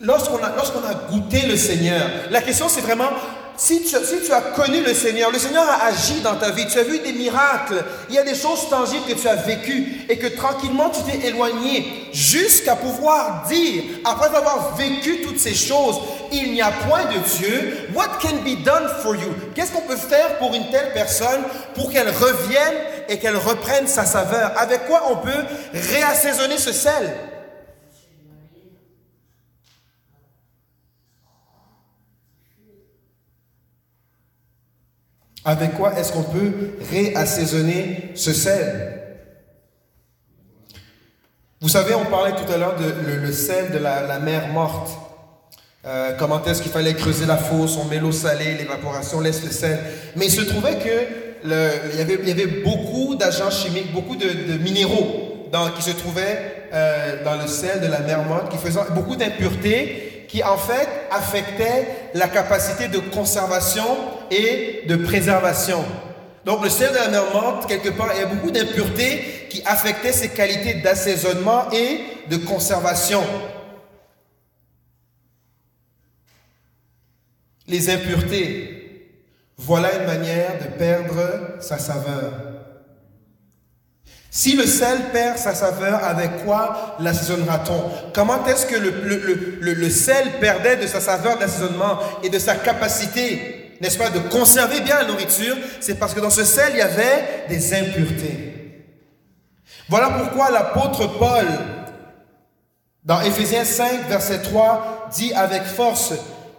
lorsqu'on a, lorsqu'on a goûté le Seigneur, la question c'est vraiment, si tu, as connu le Seigneur, le Seigneur a agi dans ta vie, tu as vu des miracles, il y a des choses tangibles que tu as vécues et que tranquillement tu t'es éloigné jusqu'à pouvoir dire, après avoir vécu toutes ces choses, il n'y a point de Dieu, what can be done for you? Qu'est-ce qu'on peut faire pour une telle personne pour qu'elle revienne et qu'elle reprenne sa saveur? Avec quoi on peut réassaisonner ce sel? Avec quoi est-ce qu'on peut réassaisonner ce sel? Vous savez, on parlait tout à l'heure de le, sel de la, mer morte. Euh, comment est-ce qu'il fallait creuser la fosse, on met l'eau salée, l'évaporation laisse le sel. Mais il se trouvait que il, y avait, beaucoup d'agents chimiques, beaucoup de, minéraux qui se trouvaient euh, dans le sel de la mer morte, qui faisaient beaucoup d'impuretés qui en fait affectait la capacité de conservation et de préservation. Donc le sel de la mer morte, quelque part, il y a beaucoup d'impuretés qui affectaient ses qualités d'assaisonnement et de conservation. Les impuretés, voilà une manière de perdre sa saveur. Si le sel perd sa saveur, avec quoi l'assaisonnera-t-on? Comment est-ce que le, sel perdait de sa saveur d'assaisonnement et de sa capacité, n'est-ce pas, de conserver bien la nourriture C'est parce que dans ce sel, il y avait des impuretés. Voilà pourquoi l'apôtre Paul, dans Éphésiens 5, verset 3, dit avec force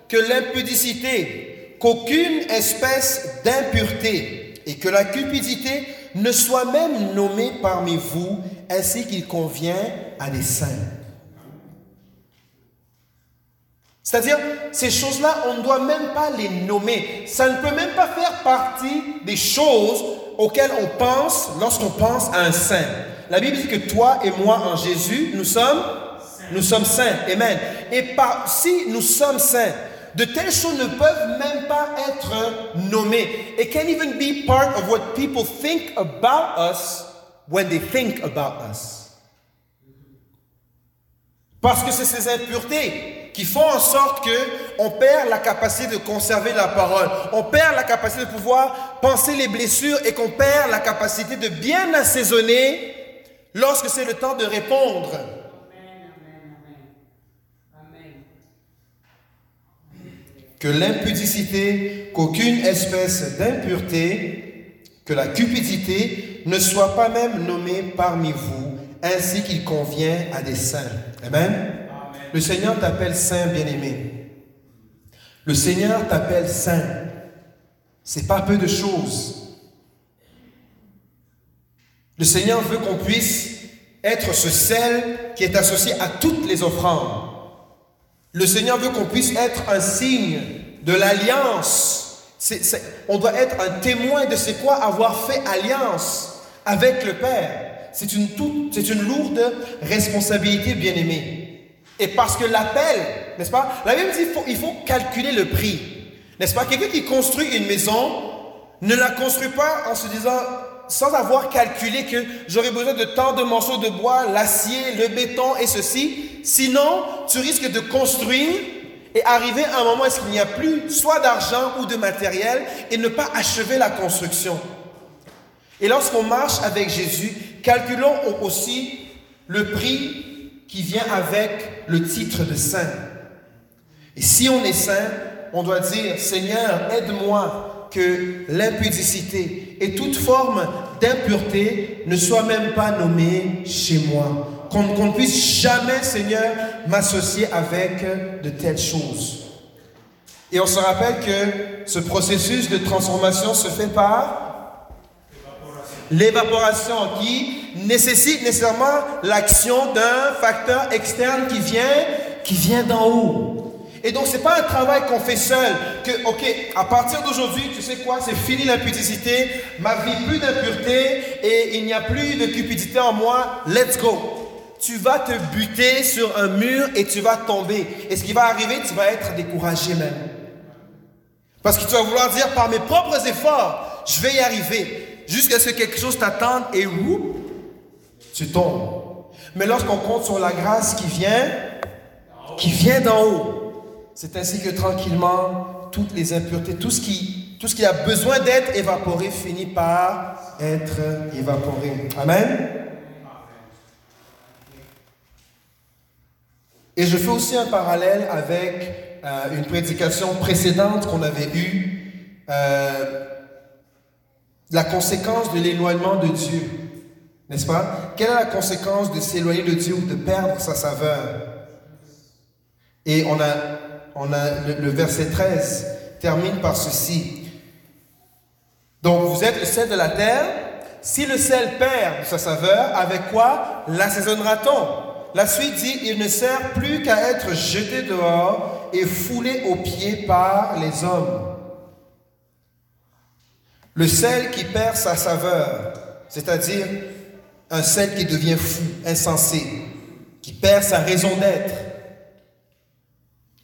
que l'impudicité, qu'aucune espèce d'impureté et que la cupidité ne soit même nommé parmi vous ainsi qu'il convient à des saints. C'est-à-dire, ces choses-là, on ne doit même pas les nommer. Ça ne peut même pas faire partie des choses auxquelles on pense lorsqu'on pense à un saint. La Bible dit que toi et moi en Jésus, nous sommes, nous sommes saints. Amen. Et si nous sommes saints, de telles choses ne peuvent même pas être nommées. It can't even be part of what people think about us when they think about us. Parce que c'est ces impuretés qui font en sorte que on perd la capacité de conserver la parole, on perd la capacité de pouvoir penser les blessures et qu'on perd la capacité de bien assaisonner lorsque c'est le temps de répondre. que l'impudicité, qu'aucune espèce d'impureté, que la cupidité ne soit pas même nommée parmi vous, ainsi qu'il convient à des saints. Amen. Le Seigneur t'appelle saint, bien-aimé. Le Seigneur t'appelle saint. C'est pas peu de choses. Le Seigneur veut qu'on puisse être ce sel qui est associé à toutes les offrandes. Le Seigneur veut qu'on puisse être un signe de l'alliance. on doit être un témoin de c'est quoi avoir fait alliance avec le Père. C'est une, lourde responsabilité, bien aimée. Et parce que l'appel, n'est-ce pas? La Bible dit qu'il faut, il faut calculer le prix. N'est-ce pas? Quelqu'un qui construit une maison ne la construit pas en se disant, sans avoir calculé que j'aurais besoin de tant de morceaux de bois, l'acier, le béton et ceci. Sinon, tu risques de construire et arriver à un moment où il n'y a plus soit d'argent ou de matériel et ne pas achever la construction. Et lorsqu'on marche avec Jésus, calculons aussi le prix qui vient avec le titre de saint. Et si on est saint, on doit dire, Seigneur, aide-moi que l'impudicité et toute forme d'impureté ne soit même pas nommée chez moi. Qu'on ne puisse jamais, Seigneur, m'associer avec de telles choses. Et on se rappelle que ce processus de transformation se fait par l'évaporation qui nécessite nécessairement l'action d'un facteur externe qui vient, qui vient d'en haut. Et donc, ce n'est pas un travail qu'on fait seul, que, ok, à partir d'aujourd'hui, tu sais quoi, c'est fini l'impudicité, ma vie plus d'impureté et il n'y a plus de cupidité en moi, let's go. Tu vas te buter sur un mur et tu vas tomber. Et ce qui va arriver, tu vas être découragé même. Parce que tu vas vouloir dire, par mes propres efforts, je vais y arriver. Jusqu'à ce que quelque chose t'attende et où? Tu tombes. Mais lorsqu'on compte sur la grâce qui vient, qui vient d'en haut, c'est ainsi que tranquillement, toutes les impuretés, tout ce qui, a besoin d'être évaporé finit par être évaporé. Amen? Et je fais aussi un parallèle avec euh, une prédication précédente qu'on avait eue, euh, la conséquence de l'éloignement de Dieu. N'est-ce pas? Quelle est la conséquence de s'éloigner de Dieu ou de perdre sa saveur? Et on a on a le, verset 13 termine par ceci. Donc vous êtes le sel de la terre. Si le sel perd sa saveur, avec quoi l'assaisonnera-t-on? La suite dit, il ne sert plus qu'à être jeté dehors et foulé aux pieds par les hommes. Le sel qui perd sa saveur, c'est-à-dire un sel qui devient fou, insensé, qui perd sa raison d'être,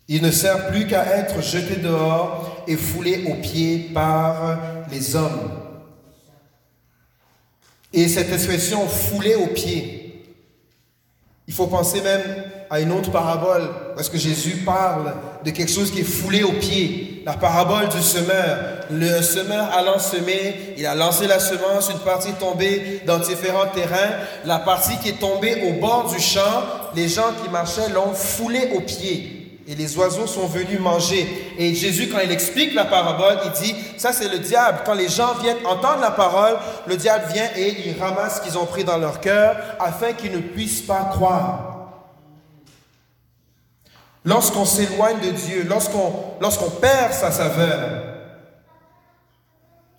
il ne sert plus qu'à être jeté dehors et foulé aux pieds par les hommes. Et cette expression foulé aux pieds, il faut penser même à une autre parabole, parce que Jésus parle de quelque chose qui est foulé aux pieds. La parabole du semeur. Le semeur allant semer, il a lancé la semence, une partie tombée dans différents terrains. La partie qui est tombée au bord du champ, les gens qui marchaient l'ont foulé aux pieds et les oiseaux sont venus manger. Et Jésus, quand il explique la parabole, il dit, ça c'est le diable. Quand les gens viennent entendre la parole, le diable vient et il ramasse ce qu'ils ont pris dans leur cœur afin qu'ils ne puissent pas croire. Lorsqu'on s'éloigne de Dieu, lorsqu'on perd sa saveur,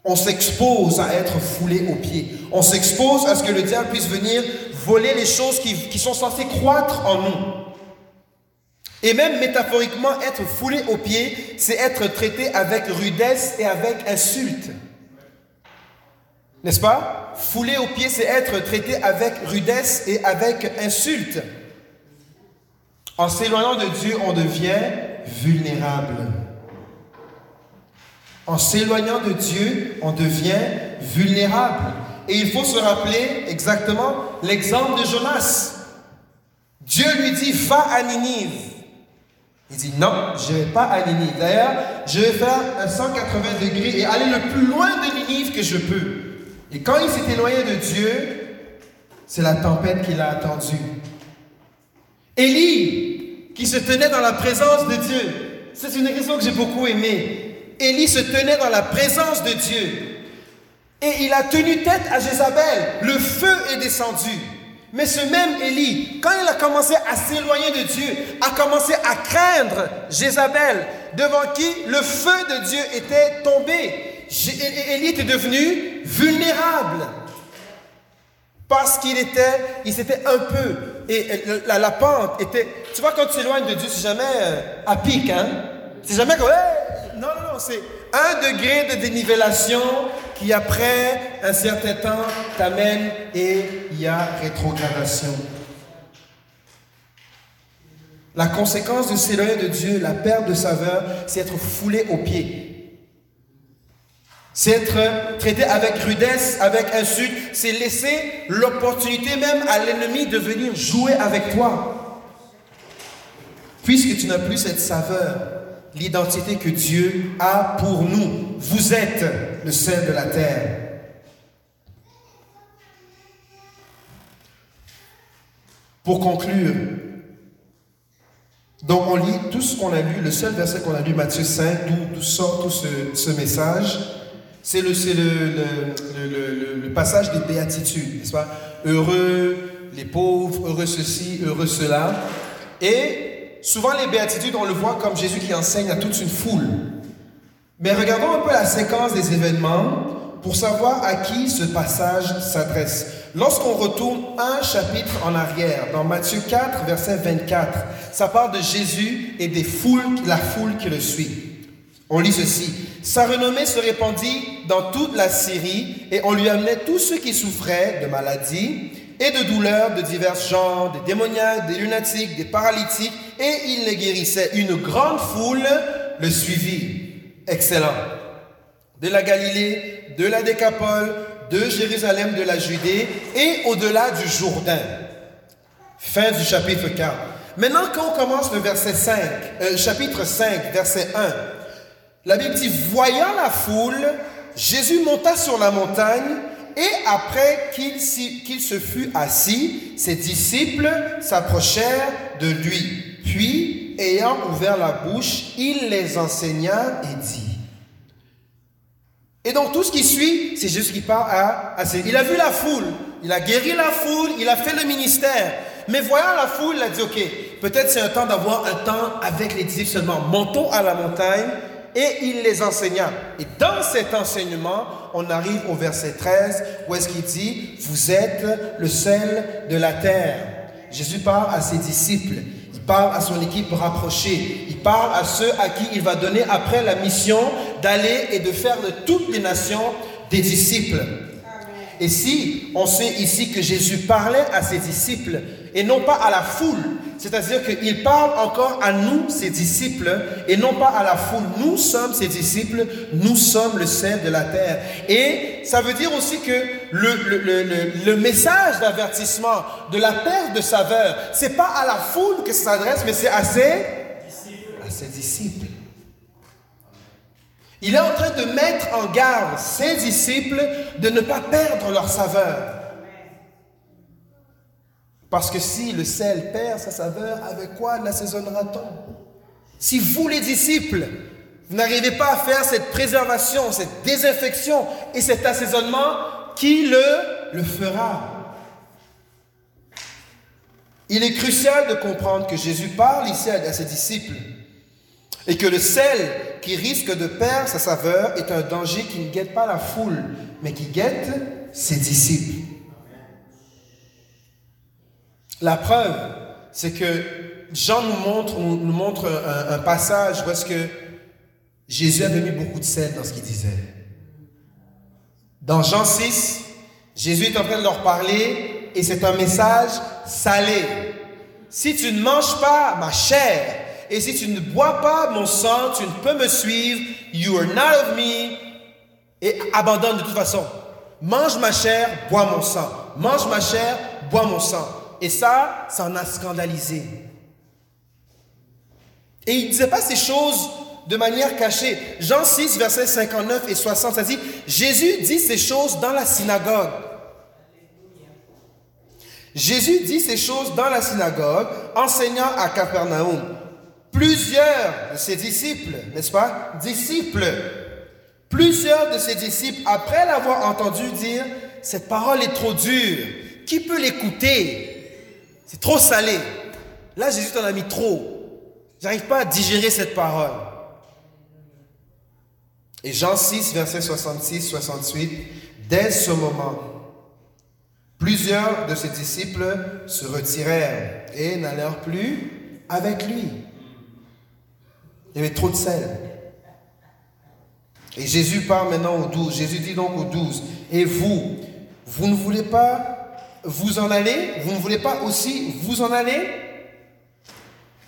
on s'expose à être foulé aux pieds. On s'expose à ce que le diable puisse venir voler les choses qui, qui sont censées croître en nous. Et même métaphoriquement, être foulé aux pieds, c'est être traité avec rudesse et avec insulte. N'est-ce pas? Foulé aux pieds, c'est être traité avec rudesse et avec insulte. En s'éloignant de Dieu, on devient vulnérable. En s'éloignant de Dieu, on devient vulnérable. Et il faut se rappeler exactement l'exemple de Jonas. Dieu lui dit, va à Ninive. Il dit non, je ne vais pas à Ninive. D'ailleurs, je vais faire un 180 degrés et aller le plus loin de Ninive que je peux. Et quand il s'est éloigné de Dieu, c'est la tempête qui l'a attendu. Élie, qui se tenait dans la présence de Dieu, c'est une raison que j'ai beaucoup aimée. Élie se tenait dans la présence de Dieu. Et il a tenu tête à Jézabel. Le feu est descendu. Mais ce même Élie, quand il a commencé à s'éloigner de Dieu, a commencé à craindre Jézabel, devant qui le feu de Dieu était tombé. Élie était devenu vulnérable. Parce qu'il était, il s'était un peu, et la, pente était, tu vois, quand tu t'éloignes de Dieu, c'est jamais euh, à pic, hein? C'est jamais comme, non, non, non, c'est un degré de dénivellation qui après un certain temps t'amène et il y a rétrogradation. La conséquence de s'éloigner de Dieu, la perte de saveur, c'est être foulé aux pieds. C'est être traité avec rudesse, avec insulte. C'est laisser l'opportunité même à l'ennemi de venir jouer avec toi. puisque tu n'as plus cette saveur, l'identité que Dieu a pour nous. Vous êtes le sel de la terre. Pour conclure, donc on lit tout ce qu'on a lu, le seul verset qu'on a lu, Matthieu 5, d'où sort tout ce, message, c'est le, le, le, le, passage des béatitudes, n'est-ce pas? Heureux les pauvres, heureux ceci, heureux cela. Et souvent les béatitudes, on le voit comme Jésus qui enseigne à toute une foule. Mais regardons un peu la séquence des événements pour savoir à qui ce passage s'adresse. Lorsqu'on retourne un chapitre en arrière, dans Matthieu 4, verset 24, ça parle de Jésus et des foules, la foule qui le suit. On lit ceci. Sa renommée se répandit dans toute la Syrie et on lui amenait tous ceux qui souffraient de maladies et de douleurs de divers genres, des démoniaques, des lunatiques, des paralytiques, et il les guérissait. Une grande foule le suivit. Excellent. De la Galilée, de la Décapole, de Jérusalem, de la Judée et au-delà du Jourdain. Fin du chapitre 4. Maintenant, quand on commence le verset 5, euh, chapitre 5, verset 1, la Bible dit, voyant la foule, Jésus monta sur la montagne et après qu'il se fut assis, ses disciples s'approchèrent de lui. Puis, ayant ouvert la bouche, il les enseigna et dit, et donc tout ce qui suit, c'est juste qu'il parle à, à Il a vu la foule, il a guéri la foule, il a fait le ministère. Mais voyant la foule, il a dit, ok, peut-être c'est un temps d'avoir un temps avec les disciples seulement. Montons à la montagne et il les enseigna. Et dans cet enseignement, on arrive au verset 13 où est-ce qu'il dit, vous êtes le sel de la terre. Jésus parle à ses disciples parle à son équipe rapprochée. Il parle à ceux à qui il va donner après la mission d'aller et de faire de toutes les nations des disciples. Et si on sait ici que Jésus parlait à ses disciples et non pas à la foule, c'est-à-dire qu'il parle encore à nous, ses disciples, et non pas à la foule. Nous sommes ses disciples, nous sommes le sel de la terre. Et ça veut dire aussi que le, le, le, message d'avertissement de la perte de saveur, c'est pas à la foule que ça s'adresse, mais c'est à ses, à ses disciples. Il est en train de mettre en garde ses disciples de ne pas perdre leur saveur. Parce que si le sel perd sa saveur, avec quoi l'assaisonnera-t-on Si vous, les disciples, vous n'arrivez pas à faire cette préservation, cette désinfection et cet assaisonnement, qui le, le fera? Il est crucial de comprendre que Jésus parle ici à ses disciples et que le sel qui risque de perdre sa saveur est un danger qui ne guette pas la foule, mais qui guette ses disciples. La preuve, c'est que Jean nous montre, montre un, passage où est-ce que Jésus avait mis beaucoup de sel dans ce qu'il disait. Dans Jean 6, Jésus est en train de leur parler et c'est un message salé. Si tu ne manges pas ma chair et si tu ne bois pas mon sang, tu ne peux me suivre. You are not of me. Et abandonne de toute façon. Mange ma chair, bois mon sang. Mange ma chair, bois mon sang. Et ça, ça en a scandalisé. Et il ne disait pas ces choses de manière cachée. Jean 6, versets 59 et 60, ça dit, Jésus dit ces choses dans la synagogue. Jésus dit ces choses dans la synagogue, enseignant à Capernaum. Plusieurs de ses disciples, n'est-ce pas? Disciples. Plusieurs de ses disciples, après l'avoir entendu dire, cette parole est trop dure, qui peut l'écouter? C'est trop salé. Là, Jésus t'en a mis trop. J'arrive pas à digérer cette parole. Et Jean 6, verset 66, 68, dès ce moment, plusieurs de ses disciples se retirèrent et n'allèrent plus avec lui. Il y avait trop de sel. Et Jésus parle maintenant aux douze. Jésus dit donc aux douze, et vous, vous ne voulez pas vous en allez? Vous ne voulez pas aussi vous en aller?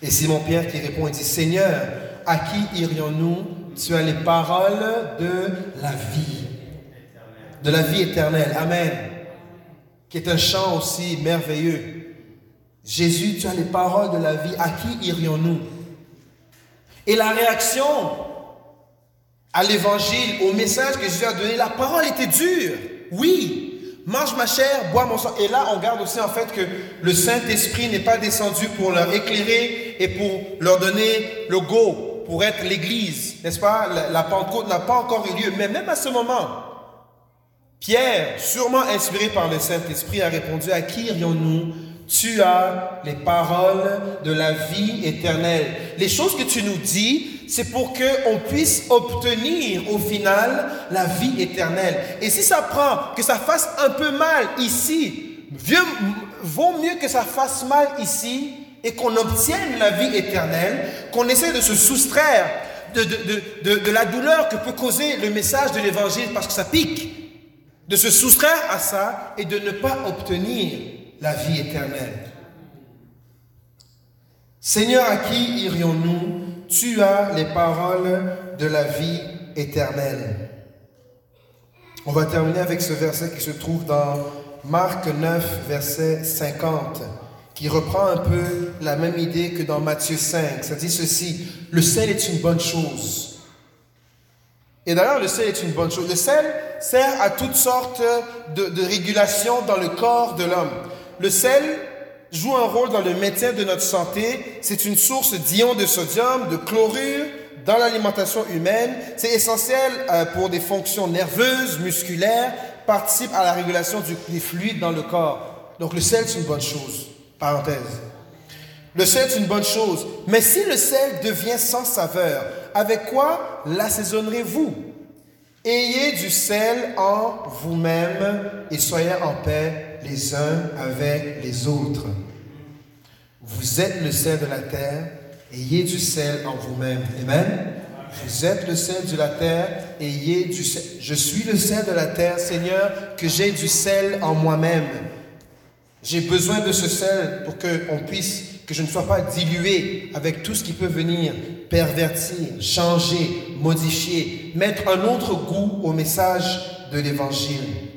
Et Simon-Pierre qui répond et dit, Seigneur, à qui irions-nous? Tu as les paroles de la vie, de la vie éternelle. Amen. Qui est un chant aussi merveilleux. Jésus, tu as les paroles de la vie, à qui irions-nous? Et la réaction à l'évangile, au message que Jésus a donné, la parole était dure. Oui, mange ma chair, bois mon sang. Et là, on garde aussi en fait que le Saint-Esprit n'est pas descendu pour leur éclairer et pour leur donner le go, pour être l'Église. N'est-ce pas? La, Pentecôte n'a pas encore eu lieu. Mais même à ce moment, Pierre, sûrement inspiré par le Saint-Esprit, a répondu, à qui irions-nous? Tu as les paroles de la vie éternelle. Les choses que tu nous dis, c'est pour qu'on puisse obtenir au final la vie éternelle. Et si ça prend que ça fasse un peu mal ici, vaut mieux que ça fasse mal ici et qu'on obtienne la vie éternelle, qu'on essaie de se soustraire de, de, la douleur que peut causer le message de l'évangile parce que ça pique, de se soustraire à ça et de ne pas obtenir la vie éternelle. Seigneur, à qui irions-nous Tu as les paroles de la vie éternelle. On va terminer avec ce verset qui se trouve dans Marc 9, verset 50, qui reprend un peu la même idée que dans Matthieu 5. Ça dit ceci, le sel est une bonne chose. Et d'ailleurs, le sel est une bonne chose. Le sel sert à toutes sortes de, de régulations dans le corps de l'homme. Le sel joue un rôle dans le maintien de notre santé. C'est une source d'ions de sodium, de chlorure dans l'alimentation humaine. C'est essentiel euh, pour des fonctions nerveuses, musculaires, participe à la régulation des fluides dans le corps. Donc le sel, c'est une bonne chose. Parenthèse. Le sel, c'est une bonne chose. Mais si le sel devient sans saveur, avec quoi l'assaisonnerez-vous Ayez du sel en vous-même et soyez en paix les uns avec les autres. Vous êtes le sel de la terre, ayez du sel en vous-même. Amen. Vous êtes le sel de la terre, ayez du sel. Je suis le sel de la terre, Seigneur, que j'ai du sel en moi-même. J'ai besoin de ce sel pour que on puisse, que je ne sois pas dilué avec tout ce qui peut venir pervertir, changer, modifier, mettre un autre goût au message de l'évangile.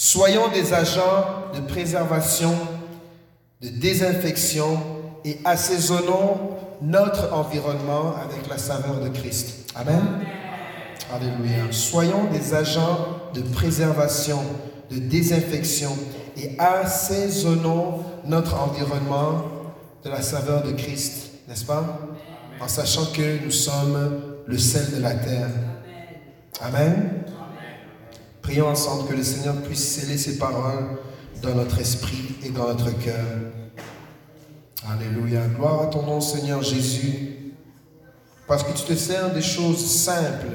Soyons des agents de préservation, de désinfection et assaisonnons notre environnement avec la saveur de Christ. Amen. Alléluia. Soyons des agents de préservation, de désinfection et assaisonnons notre environnement de la saveur de Christ, n'est-ce pas? En sachant que nous sommes le sel de la terre. Amen. Prions ensemble que le Seigneur puisse sceller ses paroles dans notre esprit et dans notre cœur. Alléluia. Gloire à ton nom, Seigneur Jésus, parce que tu te sers des choses simples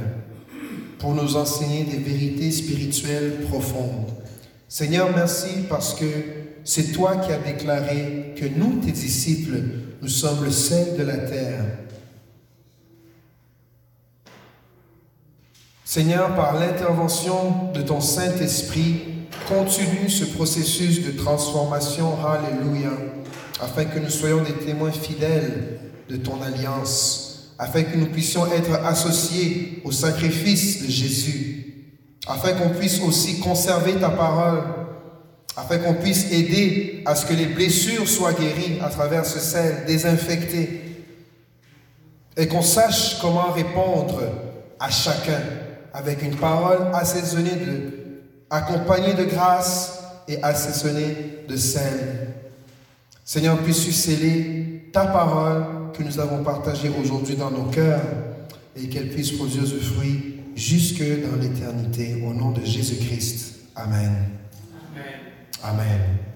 pour nous enseigner des vérités spirituelles profondes. Seigneur, merci parce que c'est toi qui as déclaré que nous, tes disciples, nous sommes le sel de la terre. Seigneur, par l'intervention de ton Saint-Esprit, continue ce processus de transformation, Alléluia, afin que nous soyons des témoins fidèles de ton alliance, afin que nous puissions être associés au sacrifice de Jésus, afin qu'on puisse aussi conserver ta parole, afin qu'on puisse aider à ce que les blessures soient guéries à travers ce sel désinfecté, et qu'on sache comment répondre à chacun avec une parole assaisonnée de, accompagnée de grâce et assaisonnée de sel. Seigneur, puisses-tu sceller ta parole que nous avons partagée aujourd'hui dans nos cœurs et qu'elle puisse produire ce fruit jusque dans l'éternité. Au nom de Jésus-Christ. Amen. Amen. Amen.